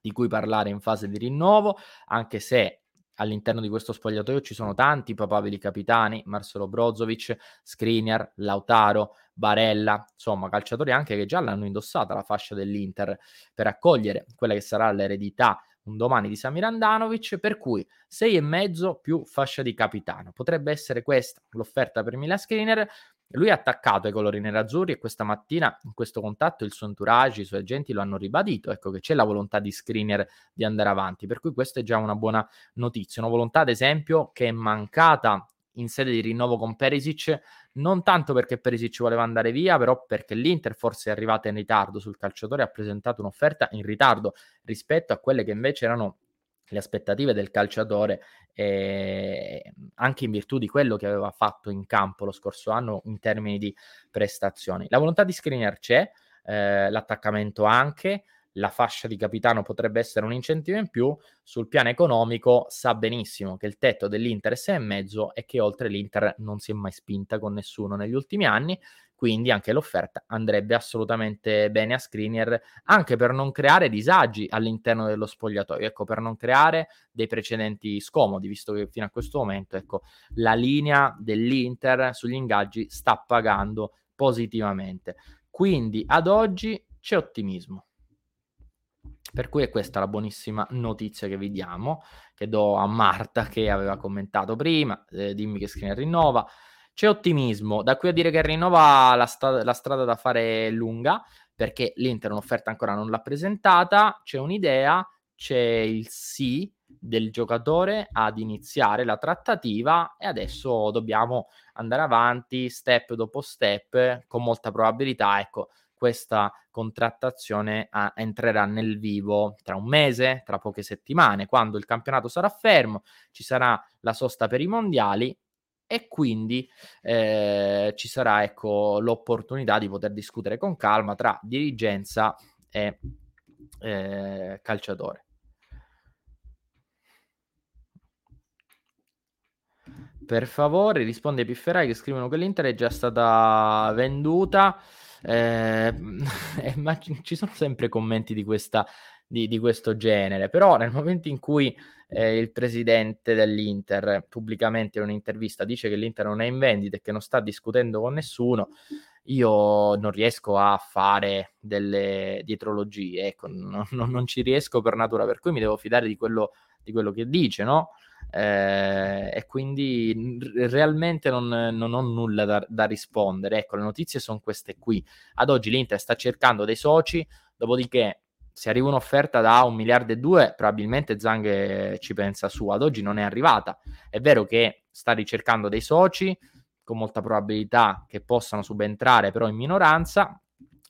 S1: di cui parlare in fase di rinnovo, anche se all'interno di questo spogliatoio ci sono tanti papabili capitani, Marcelo Brozovic, Skriniar, Lautaro, Barella, insomma calciatori anche che già l'hanno indossata la fascia dell'Inter per accogliere quella che sarà l'eredità un domani di Samir Andanovic, per cui 6,5 più fascia di capitano. Potrebbe essere questa l'offerta per Milan Skriniar. Lui è attaccato ai colori nerazzurri e questa mattina in questo contatto il suo entourage, i suoi agenti lo hanno ribadito, ecco che c'è la volontà di Skriniar di andare avanti, per cui questa è già una buona notizia, una volontà ad esempio che è mancata in sede di rinnovo con Perisic non tanto perché Perisic voleva andare via, però perché l'Inter forse è arrivata in ritardo sul calciatore, ha presentato un'offerta in ritardo rispetto a quelle che invece erano le aspettative del calciatore, eh, anche in virtù di quello che aveva fatto in campo lo scorso anno in termini di prestazioni. La volontà di Skriniar c'è, eh, l'attaccamento anche, la fascia di capitano potrebbe essere un incentivo in più, sul piano economico sa benissimo che il tetto dell'Inter è 6,5 e che oltre l'Inter non si è mai spinta con nessuno negli ultimi anni, quindi anche l'offerta andrebbe assolutamente bene a Screener, anche per non creare disagi all'interno dello spogliatoio, ecco, per non creare dei precedenti scomodi, visto che fino a questo momento, ecco, la linea dell'Inter sugli ingaggi sta pagando positivamente. Quindi ad oggi c'è ottimismo. Per cui è questa la buonissima notizia che vi diamo, che do a Marta che aveva commentato prima, eh, dimmi che Screener rinnova. C'è ottimismo, da qui a dire che rinnova la, sta- la strada da fare è lunga, perché l'Inter un'offerta ancora non l'ha presentata, c'è un'idea, c'è il sì del giocatore ad iniziare la trattativa e adesso dobbiamo andare avanti step dopo step con molta probabilità, ecco, questa contrattazione a, entrerà nel vivo tra un mese, tra poche settimane, quando il campionato sarà fermo, ci sarà la sosta per i mondiali e quindi eh, ci sarà ecco, l'opportunità di poter discutere con calma tra dirigenza e eh, calciatore. Per favore, risponde ai Pifferai che scrivono che l'Inter è già stata venduta. Eh, ma ci sono sempre commenti di, questa, di, di, questo genere, però nel momento in cui eh, il presidente dell'Inter pubblicamente in un'intervista dice che l'Inter non è in vendita e che non sta discutendo con nessuno, io non riesco a fare delle dietrologie, ecco, non, non, ci riesco per natura, per cui mi devo fidare di quello, di quello che dice, no? eh, e quindi realmente non, non ho nulla da, da, rispondere. Ecco, le notizie sono queste qui. Ad oggi l'Inter sta cercando dei soci, dopodiché se arriva un'offerta da un miliardo e due, probabilmente Zang ci pensa su. Ad oggi non è arrivata. È vero che sta ricercando dei soci con molta probabilità che possano subentrare, però in minoranza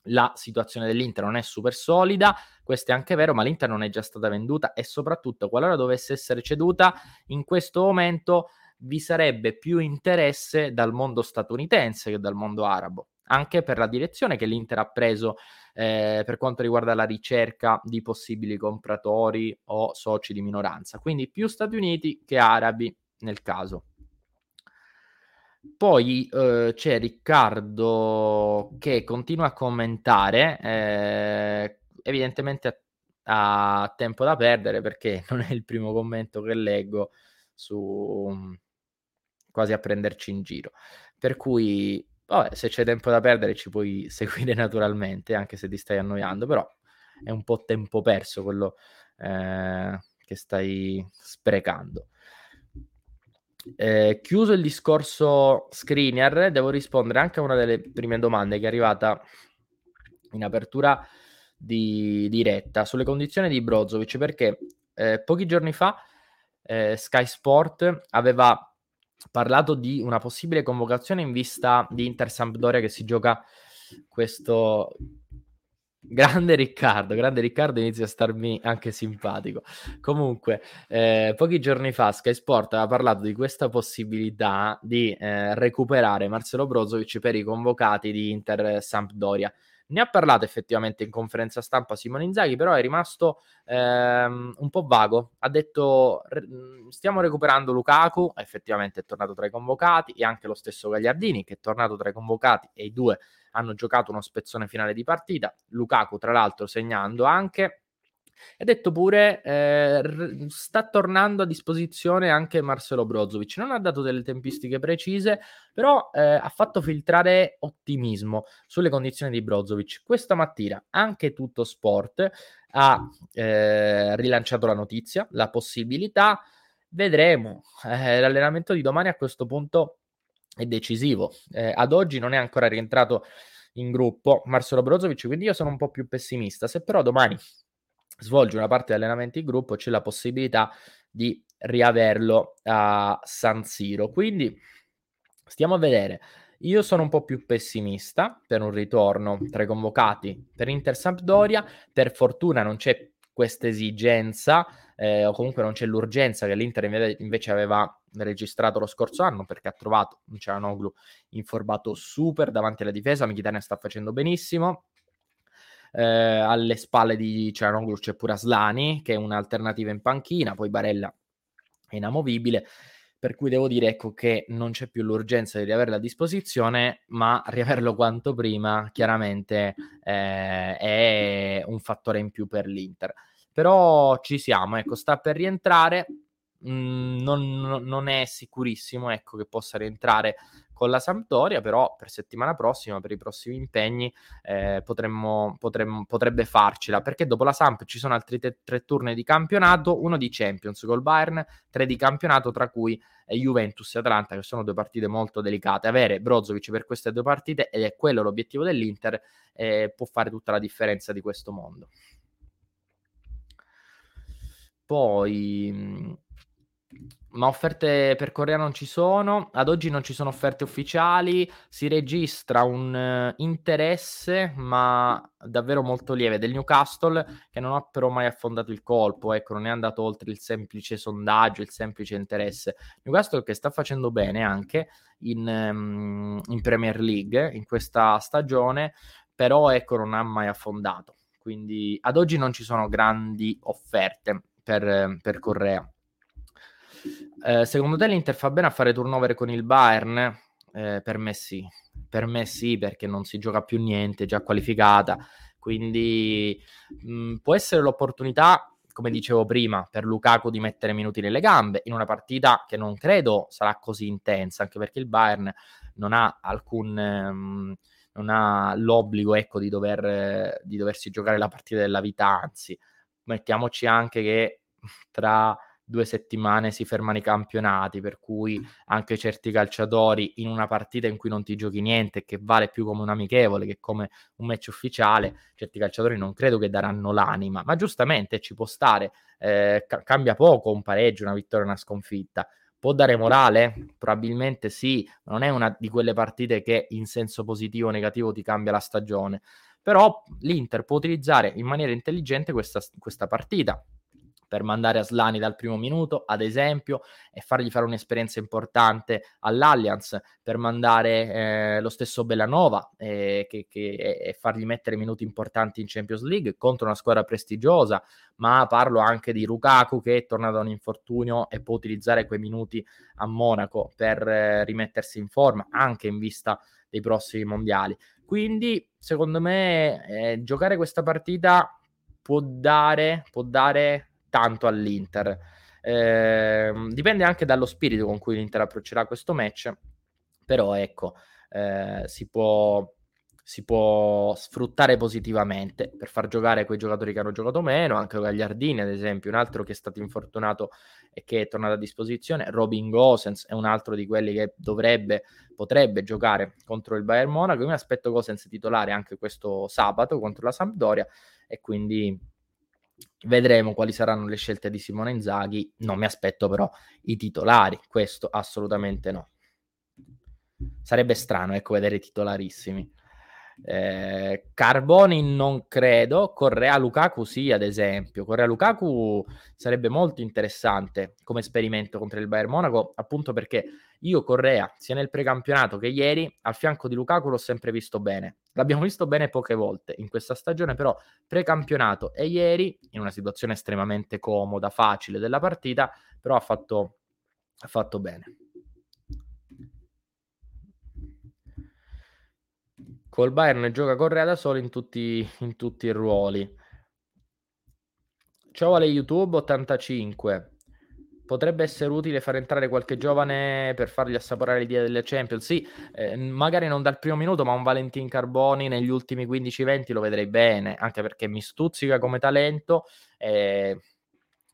S1: la situazione dell'Inter non è super solida, questo è anche vero, ma l'Inter non è già stata venduta e soprattutto qualora dovesse essere ceduta, in questo momento vi sarebbe più interesse dal mondo statunitense che dal mondo arabo. Anche per la direzione che l'Inter ha preso eh, per quanto riguarda la ricerca di possibili compratori o soci di minoranza. Quindi più Stati Uniti che arabi nel caso. Poi eh, c'è Riccardo che continua a commentare, eh, evidentemente ha, ha tempo da perdere perché non è il primo commento che leggo su quasi a prenderci in giro. Per cui, vabbè, se c'è tempo da perdere ci puoi seguire naturalmente, anche se ti stai annoiando, però è un po' tempo perso quello eh, che stai sprecando. Eh, chiuso il discorso screener, devo rispondere anche a una delle prime domande che è arrivata in apertura di diretta sulle condizioni di Brozovic, perché eh, pochi giorni fa eh, Sky Sport aveva parlato di una possibile convocazione in vista di Inter Sampdoria che si gioca questo grande Riccardo, grande Riccardo inizia a starmi anche simpatico. Comunque, eh, pochi giorni fa Sky Sport aveva parlato di questa possibilità di eh, recuperare Marcelo Brozovic per i convocati di Inter Sampdoria. Ne ha parlato effettivamente in conferenza stampa Simone Inzaghi, però è rimasto ehm, un po' vago. Ha detto stiamo recuperando Lukaku, effettivamente è tornato tra i convocati, e anche lo stesso Gagliardini che è tornato tra i convocati e i due hanno giocato uno spezzone finale di partita. Lukaku tra l'altro segnando anche e detto pure, eh, sta tornando a disposizione anche Marcelo Brozovic. Non ha dato delle tempistiche precise, però eh, ha fatto filtrare ottimismo sulle condizioni di Brozovic. Questa mattina anche tutto sport ha eh, rilanciato la notizia, la possibilità. Vedremo. Eh, l'allenamento di domani a questo punto è decisivo. Eh, ad oggi non è ancora rientrato in gruppo Marcelo Brozovic, quindi io sono un po' più pessimista. Se però domani svolge una parte di allenamento in gruppo, c'è la possibilità di riaverlo a San Siro. Quindi stiamo a vedere. Io sono un po' più pessimista per un ritorno tra i convocati per Inter Sampdoria. Per fortuna non c'è questa esigenza, eh, o comunque non c'è l'urgenza che l'Inter invece aveva registrato lo scorso anno perché ha trovato un Cianoglu informato super davanti alla difesa. Mkhitaryan sta facendo benissimo eh, alle spalle di Cianoglu c'è pure Aslani che è un'alternativa in panchina, poi Barella è inamovibile, per cui devo dire ecco, che non c'è più l'urgenza di riaverlo a disposizione, ma riaverlo quanto prima chiaramente eh, è un fattore in più per l'Inter. Però ci siamo, ecco, sta per rientrare, mm, non, non, è sicurissimo ecco, che possa rientrare con la Sampdoria, però per settimana prossima, per i prossimi impegni, eh, potremmo, potremmo, potrebbe farcela, perché dopo la Samp ci sono altri te- tre turni di campionato, uno di Champions col Bayern, tre di campionato, tra cui eh, Juventus e Atalanta, che sono due partite molto delicate. Avere Brozovic per queste due partite, ed è quello l'obiettivo dell'Inter, eh, può fare tutta la differenza di questo mondo. Poi ma offerte per Corea non ci sono. Ad oggi non ci sono offerte ufficiali. Si registra un uh, interesse, ma davvero molto lieve, del Newcastle, che non ha però mai affondato il colpo. Ecco, non è andato oltre il semplice sondaggio, il semplice interesse. Newcastle che sta facendo bene anche in, um, in Premier League in questa stagione, però ecco, non ha mai affondato. Quindi ad oggi non ci sono grandi offerte per, per Correa. Eh, secondo te l'Inter fa bene a fare turnover con il Bayern? Eh, per me sì, per me sì, perché non si gioca più niente, già qualificata. Quindi mh, mm, può essere l'opportunità, come dicevo prima, per Lukaku di mettere minuti nelle gambe in una partita che non credo sarà così intensa, anche perché il Bayern non ha alcun. Um, non ha l'obbligo ecco, di, dover, di doversi giocare la partita della vita, anzi, mettiamoci anche che tra due settimane si fermano i campionati, per cui anche certi calciatori in una partita in cui non ti giochi niente, che vale più come un amichevole che come un match ufficiale, certi calciatori non credo che daranno l'anima, ma giustamente ci può stare, eh, ca- cambia poco un pareggio, una vittoria, una sconfitta. Può dare morale? Probabilmente sì, non è una di quelle partite che in senso positivo o negativo ti cambia la stagione. Però l'Inter può utilizzare in maniera intelligente questa, questa partita per mandare Aslani dal primo minuto, ad esempio, e fargli fare un'esperienza importante all'Allianz, per mandare eh, lo stesso Bellanova eh, che, che, e fargli mettere minuti importanti in Champions League contro una squadra prestigiosa, ma parlo anche di Lukaku che è tornato da un infortunio e può utilizzare quei minuti a Monaco per eh, rimettersi in forma, anche in vista dei prossimi mondiali. Quindi, secondo me, eh, giocare questa partita può dare, può dare tanto all'Inter. Eh, dipende anche dallo spirito con cui l'Inter approccerà questo match, però ecco, eh, si, può, si può sfruttare positivamente per far giocare quei giocatori che hanno giocato meno, anche Gagliardini ad esempio, un altro che è stato infortunato e che è tornato a disposizione, Robin Gosens è un altro di quelli che dovrebbe, potrebbe giocare contro il Bayern Monaco, io mi aspetto Gosens titolare anche questo sabato contro la Sampdoria e quindi Vedremo quali saranno le scelte di Simone Inzaghi. Non mi aspetto però i titolari, questo assolutamente no. Sarebbe strano, ecco, vedere titolarissimi. Eh, Carboni non credo, Correa Lukaku sì, ad esempio. Correa Lukaku sarebbe molto interessante come esperimento contro il Bayern Monaco, appunto perché io Correa, sia nel precampionato che ieri, al fianco di Lukaku l'ho sempre visto bene. L'abbiamo visto bene poche volte in questa stagione, però precampionato e ieri, in una situazione estremamente comoda, facile della partita, però ha fatto, ha fatto bene. Col Bayern gioca Correa da solo in tutti, in tutti i ruoli. Ciao Ale YouTube 85. Potrebbe essere utile far entrare qualche giovane per fargli assaporare l'idea delle Champions. Sì, eh, magari non dal primo minuto, ma un Valentin Carboni negli ultimi 15-20 lo vedrei bene, anche perché mi stuzzica come talento. E,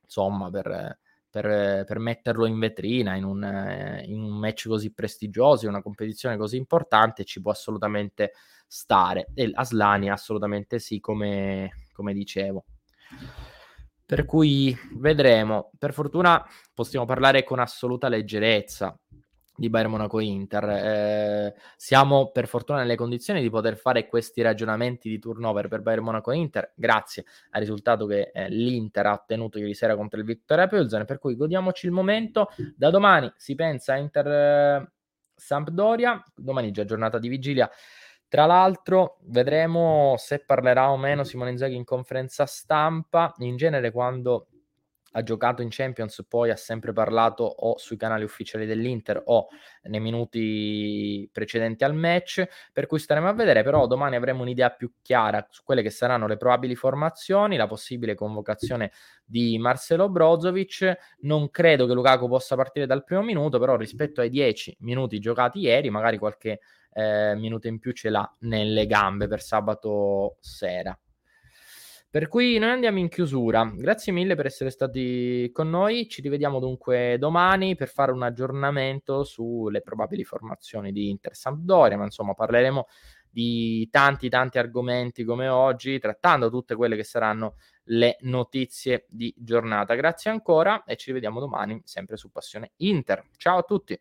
S1: insomma, per, per, per, metterlo in vetrina in un, in un, match così prestigioso, in una competizione così importante, ci può assolutamente stare. E Aslani assolutamente sì, come, come dicevo. Per cui vedremo. Per fortuna possiamo parlare con assoluta leggerezza di Bayern Monaco Inter. Eh, siamo per fortuna nelle condizioni di poter fare questi ragionamenti di turnover per Bayern Monaco Inter, grazie al risultato che eh, l'Inter ha ottenuto ieri sera contro il Victoria Pilsen. Per cui godiamoci il momento. Da domani si pensa a Inter eh, Sampdoria, domani già giornata di vigilia. Tra l'altro, vedremo se parlerà o meno Simone Inzaghi in conferenza stampa. In genere, quando ha giocato in Champions, poi ha sempre parlato o sui canali ufficiali dell'Inter o nei minuti precedenti al match, per cui staremo a vedere, però domani avremo un'idea più chiara su quelle che saranno le probabili formazioni, la possibile convocazione di Marcelo Brozovic. Non credo che Lukaku possa partire dal primo minuto, però rispetto ai 10 minuti giocati ieri, magari qualche eh, minuto in più ce l'ha nelle gambe per sabato sera. Per cui noi andiamo in chiusura. Grazie mille per essere stati con noi. Ci rivediamo dunque domani per fare un aggiornamento sulle probabili formazioni di Inter Sampdoria, ma insomma parleremo di tanti tanti argomenti come oggi, trattando tutte quelle che saranno le notizie di giornata. Grazie ancora e ci rivediamo domani sempre su Passione Inter. Ciao a tutti.